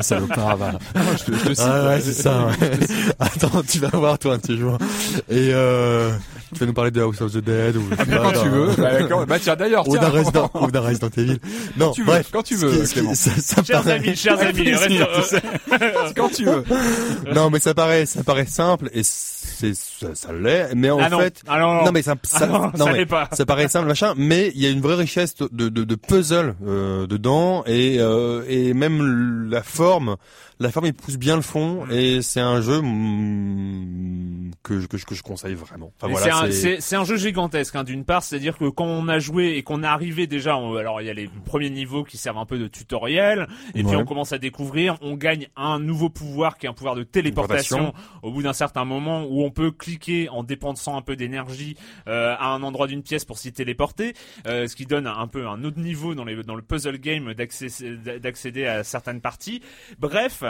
salopard, va. Non, je te- je te cite. Ah ouais, c'est ça. ouais. Attends, tu vas voir toi un de ces jours. Et euh, tu vas nous parler de House of the Dead ou Ah, quand tu d'un- veux. Bah, d'accord. Bah, tiens, d'ailleurs, ou d'un Resident ou d'un Resident Evil. Non, tu veux, bref, quand tu veux, qui- Clément. ça, ça Chers paraît- amis, chers amis, reste- tu. Quand tu veux. non, mais ça paraît, ça paraît simple et c'est ça, ça l'est. Mais en Ah non. fait, Ah non, non. mais ça, ça, Ah non, ça mais l'est pas. ça paraît simple machin. Mais il y a une vraie richesse de de, de puzzle euh, dedans et euh, et même la forme, la forme il pousse bien le fond et c'est un jeu mm, que je- que je que je conseille vraiment. Enfin, Mais voilà, c'est un- jeu gigantesque hein, d'une part, c'est-à-dire que quand on a joué et qu'on est arrivé déjà, on- alors il y a les premiers niveaux qui servent un peu de tutoriel, et puis on commence à découvrir, on gagne un nouveau pouvoir qui est un pouvoir de téléportation au bout d'un certain moment où on peut cliquer en dépensant un peu d'énergie euh, à un endroit d'une pièce pour s'y téléporter, euh, ce qui donne un peu un autre niveau dans, les, dans le puzzle game d'accéder à certaines parties. Bref,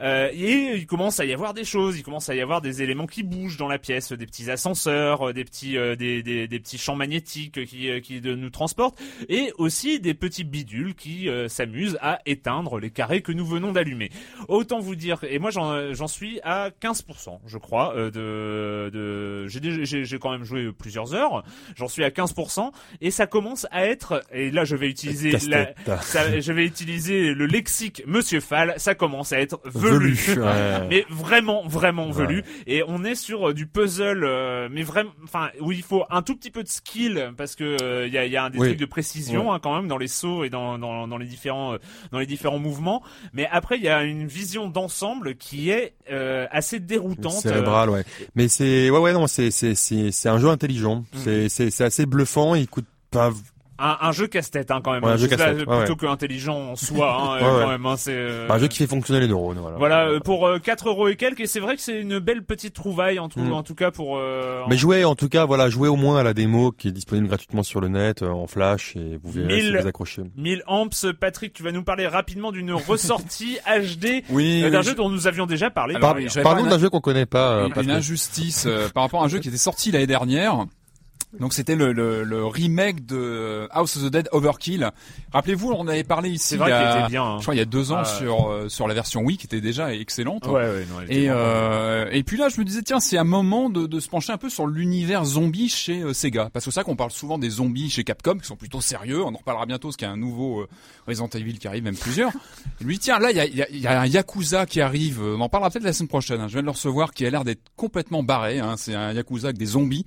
euh, et il commence à y avoir des choses, il commence à y avoir des éléments qui bougent dans la pièce, des petits ascenseurs, euh, des petits euh, des, des, des petits champs magnétiques qui euh, qui nous transportent, et aussi des petits bidules qui euh, s'amusent à éteindre les carrés que nous venons d'allumer. Autant vous dire, et moi j'en j'en suis à 15%, je crois, euh, de de j'ai quand même joué plusieurs heures, j'en suis à 15%, et ça commence à être, et là je vais utiliser la, ça- je vais utiliser le lexique Monsieur Fall, ça commence à être velu, Velu, ouais. mais vraiment vraiment Ouais. velu, et on est sur euh, du puzzle, euh, mais vraiment, enfin où il faut un tout petit peu de skill parce que euh, il y a, il y a un des Oui. trucs de précision hein, quand même dans les sauts et dans dans, dans les différents euh, dans les différents mouvements, mais après il y a une vision d'ensemble qui est euh, assez déroutante. cérébral, ouais. Mais c'est ouais ouais non, c'est c'est c'est c'est un jeu intelligent. C'est c'est c'est assez bluffant. Il coûte pas Un, un jeu casse-tête hein, quand même, Ouais, un jeu là, ouais, plutôt ouais. qu'intelligent en soi hein, Ouais, euh, ouais. quand même. Hein, c'est euh, un jeu qui fait fonctionner les neurones. Voilà. Voilà, euh, pour euh, 4 euros et quelques, et c'est vrai que c'est une belle petite trouvaille en tout, Mm. en tout cas pour. euh, Mais jouez en tout cas, voilà, jouez au moins à la démo qui est disponible gratuitement sur le net euh, en flash et vous verrez si Mille- vous accrochez. 1000 amps, Patrick, tu vas nous parler rapidement d'une ressortie HD Oui, euh, d'un oui, jeu je- dont nous avions déjà parlé. Alors, par Parlons pas d'un jeu qu'on connaît pas. une, injustice euh, par rapport à un jeu qui était sorti l'année dernière. Donc c'était le, le, le remake de House of the Dead Overkill. Rappelez-vous, on avait parlé ici il y a, était bien, hein. je crois il y a deux ans Ah, sur euh, sur la version Wii qui était déjà excellente. Ouais, ouais, non, Et euh, et puis là, je me disais tiens, c'est un moment de, de se pencher un peu sur l'univers zombie chez euh, Sega, parce que c'est ça qu'on parle souvent des zombies chez Capcom qui sont plutôt sérieux. On en reparlera bientôt, parce qu'il y a un nouveau euh, Resident Evil qui arrive, même plusieurs. Et lui tiens, là, il y a, y, a, y a un Yakuza qui arrive. On en parlera peut-être la semaine prochaine. hein. Je viens de le recevoir, qui a l'air d'être complètement barré. Hein. C'est un Yakuza avec des zombies.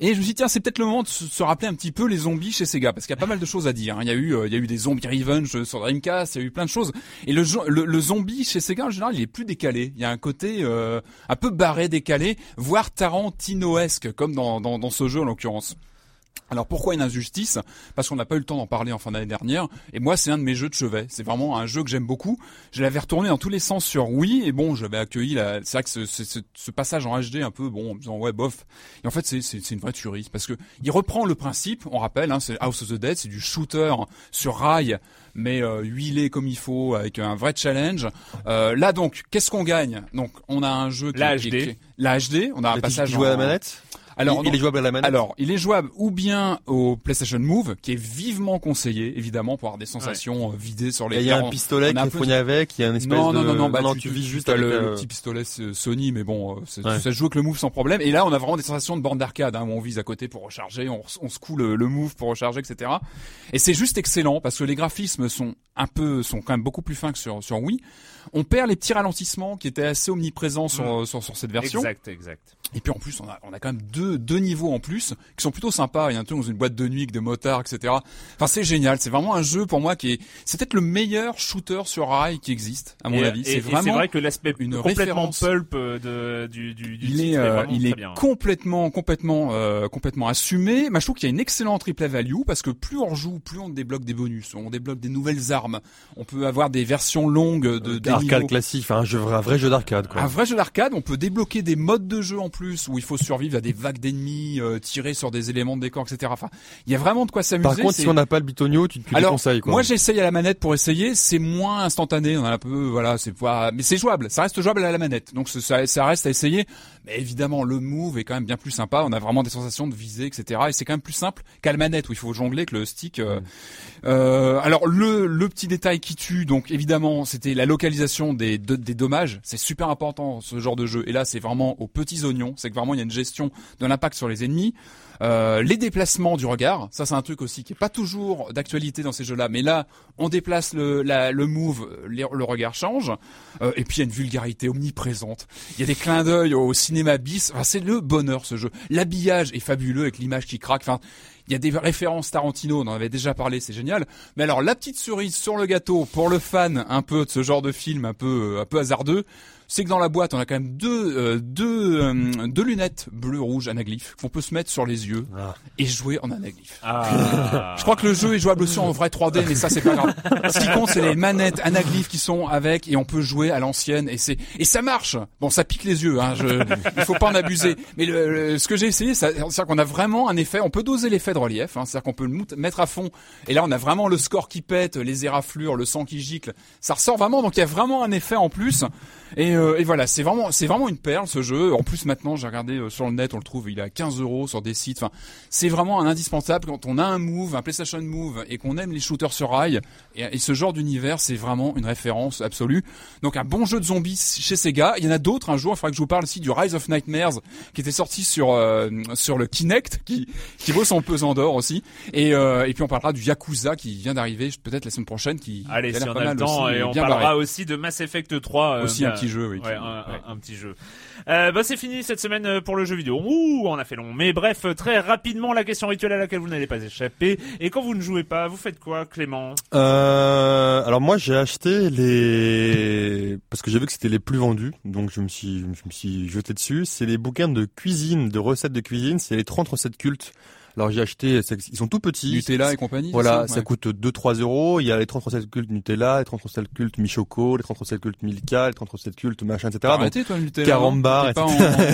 Et je me suis dit, tiens, c'est peut-être le moment de se, rappeler un petit peu les zombies chez Sega, parce qu'il y a pas mal de choses à dire. hein. Il y a eu, euh, il y a eu des zombies revenge sur Dreamcast, il y a eu plein de choses. Et le, le, le zombie chez Sega, en général, il est plus décalé. Il y a un côté euh, un peu barré, décalé, voire Tarantinoesque, comme dans, dans, dans ce jeu en l'occurrence. Alors pourquoi une injustice? Parce qu'on n'a pas eu le temps d'en parler en fin d'année dernière. Et moi, c'est un de mes jeux de chevet. C'est vraiment un jeu que j'aime beaucoup. Je l'avais retourné dans tous les sens sur Wii. Et bon, j'avais accueilli la... C'est vrai que ce, ce, ce- passage en HD un peu, bon, en me disant ouais, bof. Et en fait, c'est, une vraie tuerie. Parce que il reprend le principe, on rappelle, hein, c'est House of the Dead, c'est du shooter sur rail, mais euh, huilé comme il faut, avec un vrai challenge. Euh, là donc, qu'est-ce qu'on gagne? Donc, on a un jeu qui, La HD. qui- la HD, on a un passage tu joues à la manette? Alors, il, est jouable à la manette. Alors, il est jouable ou bien au PlayStation Move, qui est vivement conseillé, évidemment, pour avoir des sensations euh, vidées sur les il y a un pistolet qui un est avec, il y a une espèce non, de... non, non, non, bah, non, tu, tu vis juste as avec le, euh, le petit pistolet Sony, mais bon, Ouais. ça se joue avec le Move sans problème. Et là, on a vraiment des sensations de borne d'arcade, hein, où on vise à côté pour recharger, on, on secoue le, le Move pour recharger, etc. Et c'est juste excellent, parce que les graphismes sont un peu, sont quand même beaucoup plus fins que sur, sur Wii. On perd les petits ralentissements qui étaient assez omniprésents sur, sur, sur cette version. Exact, exact. Et puis en plus, on a, on a quand même deux, deux niveaux en plus qui sont plutôt sympas. Il y a un truc dans une boîte de nuit avec des motards, etc. Enfin, c'est génial. C'est vraiment un jeu pour moi qui est, c'est peut-être le meilleur shooter sur rail qui existe, à mon et, avis. C'est vraiment c'est vrai que l'aspect une complètement référence. pulp euh, de, du, du, du il titre est, euh, il est bien. complètement, complètement, euh, complètement assumé. Mais je trouve qu'il y a une excellente triple value parce que plus on joue, plus on débloque des bonus, on débloque des nouvelles armes. On peut avoir des versions longues de des Arcade classique, enfin un, jeu, un vrai jeu d'arcade. Un vrai jeu d'arcade, on peut débloquer des modes de jeu en plus où il faut survivre à des vagues d'ennemis, euh, tirer sur des éléments de décor, etc. Enfin, il y a vraiment de quoi s'amuser. Par contre, si on n'a pas le bitonio, tu, tu alors, déconseilles quoi. moi j'essaye à la manette pour essayer, c'est moins instantané, on a un peu, voilà, c'est pas, mais c'est jouable, ça reste jouable à la manette, donc ça, ça reste à essayer. Mais évidemment, le move est quand même bien plus sympa, on a vraiment des sensations de viser, etc. Et c'est quand même plus simple qu'à la manette où il faut jongler que le stick. euh. Euh, alors le le petit détail qui tue, donc évidemment, c'était la localisation des de- des dommages, c'est super important ce genre de jeu. Et là, c'est vraiment aux petits oignons, c'est que vraiment il y a une gestion de l'impact sur les ennemis. Euh, les déplacements du regard, ça c'est un truc aussi qui est pas toujours d'actualité dans ces jeux-là, mais là on déplace le, le move, le regard change, Euh, et puis il y a une vulgarité omniprésente. Il y a des clins d'œil au cinéma bis, enfin, c'est le bonheur ce jeu. L'habillage est fabuleux avec l'image qui craque. Enfin, il y a des références Tarantino, on en avait déjà parlé, c'est génial. Mais alors la petite cerise sur le gâteau pour le fan un peu de ce genre de film un peu un peu hasardeux, c'est que dans la boîte on a quand même deux euh, deux euh, deux lunettes bleu rouge anaglyphes qu'on peut se mettre sur les yeux et jouer en anaglyphe. Ah. Je crois que le jeu est jouable aussi en vrai 3D, mais ça c'est pas grave. Ce qui compte, c'est les manettes anaglyphes qui sont avec et on peut jouer à l'ancienne et c'est et ça marche. Bon, ça pique les yeux, hein. Je, il faut pas en abuser. Mais le, le- ce que j'ai essayé, ça- c'est-à-dire qu'on a vraiment un effet. On peut doser l'effet de relief, hein. c'est-à-dire qu'on peut le mettre à fond. Et là, on a vraiment le score qui pète, les éraflures, le sang qui gicle. Ça ressort vraiment. Donc il y a vraiment un effet en plus. Et, euh, et voilà, c'est vraiment, c'est vraiment une perle ce jeu. En plus, maintenant, j'ai regardé euh, sur le net, on le trouve, il est à 15 euros sur des sites. Enfin, c'est vraiment un indispensable quand on a un Move, un PlayStation Move, et qu'on aime les shooters sur rail. Et, et ce genre d'univers, c'est vraiment une référence absolue. Donc, un bon jeu de zombies chez Sega. Il y en a d'autres. Un jour, il faudra que je vous parle aussi du Rise of Nightmares, qui était sorti sur euh, sur le Kinect, qui qui vaut son pesant d'or aussi. Et euh, et puis on parlera du Yakuza qui vient d'arriver peut-être la semaine prochaine, qui Allez, qui a si on pas a le temps, aussi, et mais on parlera barré. aussi de Mass Effect 3. euh, Aussi un petit jeu, oui, Ouais, un, ouais. un- un petit jeu. Euh, bah c'est fini cette semaine euh, pour le jeu vidéo. Ouh, on a fait long. Mais bref, euh, très rapidement, la question rituelle à laquelle vous n'allez pas échapper. Et quand vous ne jouez pas, vous faites quoi, Clément? Euh, alors moi j'ai acheté les parce que j'ai vu que c'était les plus vendus, donc je me suis je me suis jeté dessus. C'est les bouquins de cuisine, de recettes de cuisine. C'est les 30 recettes cultes. Alors j'ai acheté, ils sont tout petits. Nutella et compagnie, Voilà, ça? Ouais. coûte 2-3 euros. Il y a les 30 recettes cultes Nutella, les 30 recettes cultes Michoco, les 30 recettes cultes Milka, les 30 recettes cultes machin, etc. Arrêté, toi, le Nutella, Carambar, T'es pas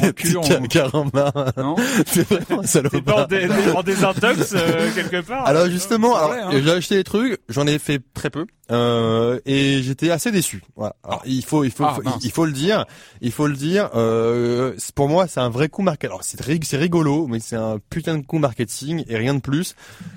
etc. en- en en- Carambar. Non? C'est vraiment salopard. Pas en, dé- en désintox euh, quelque part Alors justement, alors, Ouais, hein. j'ai acheté des trucs, j'en ai fait très peu, euh, et j'étais assez déçu. Voilà. Alors, il faut, il faut, Ah, faut- il faut le dire, il faut le dire. Euh, pour moi, c'est un vrai coup marketing. Alors c'est rigolo, mais c'est un putain de coup marketing et rien de plus.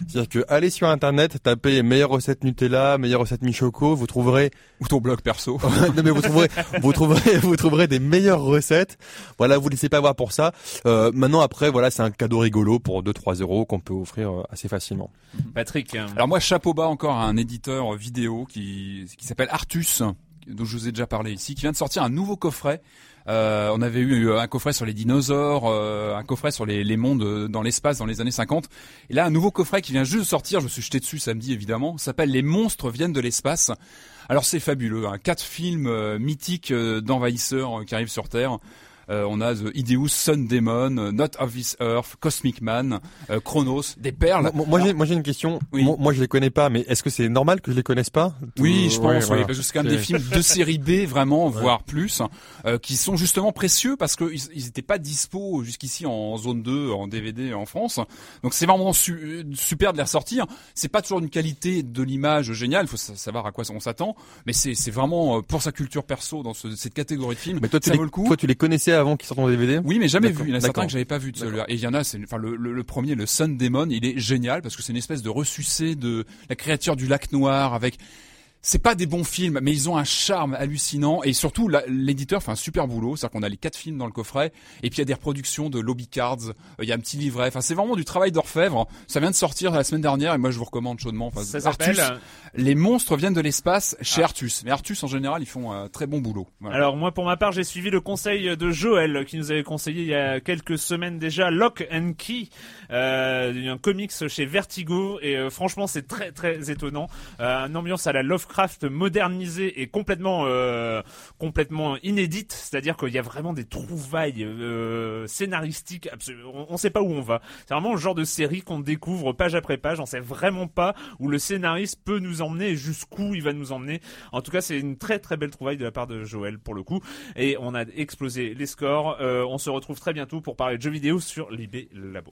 C'est-à-dire que allez sur internet, tapez meilleures recettes Nutella, meilleures recettes Michoco, vous trouverez ou ton blog perso. non mais vous trouverez, vous trouverez, vous trouverez des meilleures recettes. Voilà, vous laissez pas avoir pour ça. Euh, maintenant après, voilà, c'est un cadeau rigolo pour 2-3 euros qu'on peut offrir euh, assez facilement. Patrick. hein. Alors moi, chapeau bas encore à un éditeur vidéo qui, qui s'appelle Artus, dont je vous ai déjà parlé ici, qui vient de sortir un nouveau coffret. Euh, on avait eu un coffret sur les dinosaures, euh, un coffret sur les, les mondes euh, dans l'espace dans les années 50. Et là, un nouveau coffret qui vient juste de sortir, je me suis jeté dessus samedi évidemment, s'appelle Les monstres viennent de l'espace. Alors c'est fabuleux, hein. quatre films euh, mythiques euh, d'envahisseurs euh, qui arrivent sur Terre. Euh, on a The Ideus Sun Demon, euh, Not of This Earth, Cosmic Man, euh, Chronos, des perles. Moi, moi, j'ai, une question. Moi, moi, je les connais pas, mais est-ce que c'est normal que je les connaisse pas? Oui, Euh, je ouais, pense, oui, voilà. parce que c'est quand même des films de série B, vraiment, voire plus, euh, qui sont justement précieux parce qu'ils ils étaient pas dispo jusqu'ici en zone 2, en DVD en France. Donc c'est vraiment su- super de les ressortir. C'est pas toujours une qualité de l'image géniale, il faut sa- savoir à quoi on s'attend, mais c'est c'est vraiment pour sa culture perso dans ce- cette catégorie de films. Mais toi, tu ça les, vaut le coup. toi, tu les connaissais avant qu'ils sortent en DVD Oui, mais jamais vu. Il y en a certains que j'avais pas vu de celui-là. Et il y en a, c'est, enfin, le, le, le premier, le Sun Demon, il est génial parce que c'est une espèce de ressucé de la créature du lac noir avec, c'est pas des bons films, mais ils ont un charme hallucinant et surtout l'éditeur fait un super boulot, c'est-à-dire qu'on a les quatre films dans le coffret et puis il y a des reproductions de lobby cards, euh, il y a un petit livret, enfin c'est vraiment du travail d'orfèvre. Ça vient de sortir la semaine dernière et moi je vous recommande chaudement. Enfin, Ça Artus, s'appelle Les monstres viennent de l'espace chez Artus. Mais Artus en général ils font un très bon boulot. Voilà. Alors moi pour ma part j'ai suivi le conseil de Joël qui nous avait conseillé il y a quelques semaines déjà Lock and Key, euh, un comics chez Vertigo et euh, franchement c'est très très étonnant, euh, une ambiance à la Lovecraft Lovecraft modernisée et complètement euh, complètement inédite, c'est-à-dire qu'il y a vraiment des trouvailles euh, scénaristiques. On, on sait pas où on va. C'est vraiment le genre de série qu'on découvre page après page. On sait vraiment pas où le scénariste peut nous emmener, jusqu'où il va nous emmener. En tout cas, c'est une très très belle trouvaille de la part de Joël pour le coup. Et on a explosé les scores. Euh, on se retrouve très bientôt pour parler de jeux vidéo sur Libé Labo.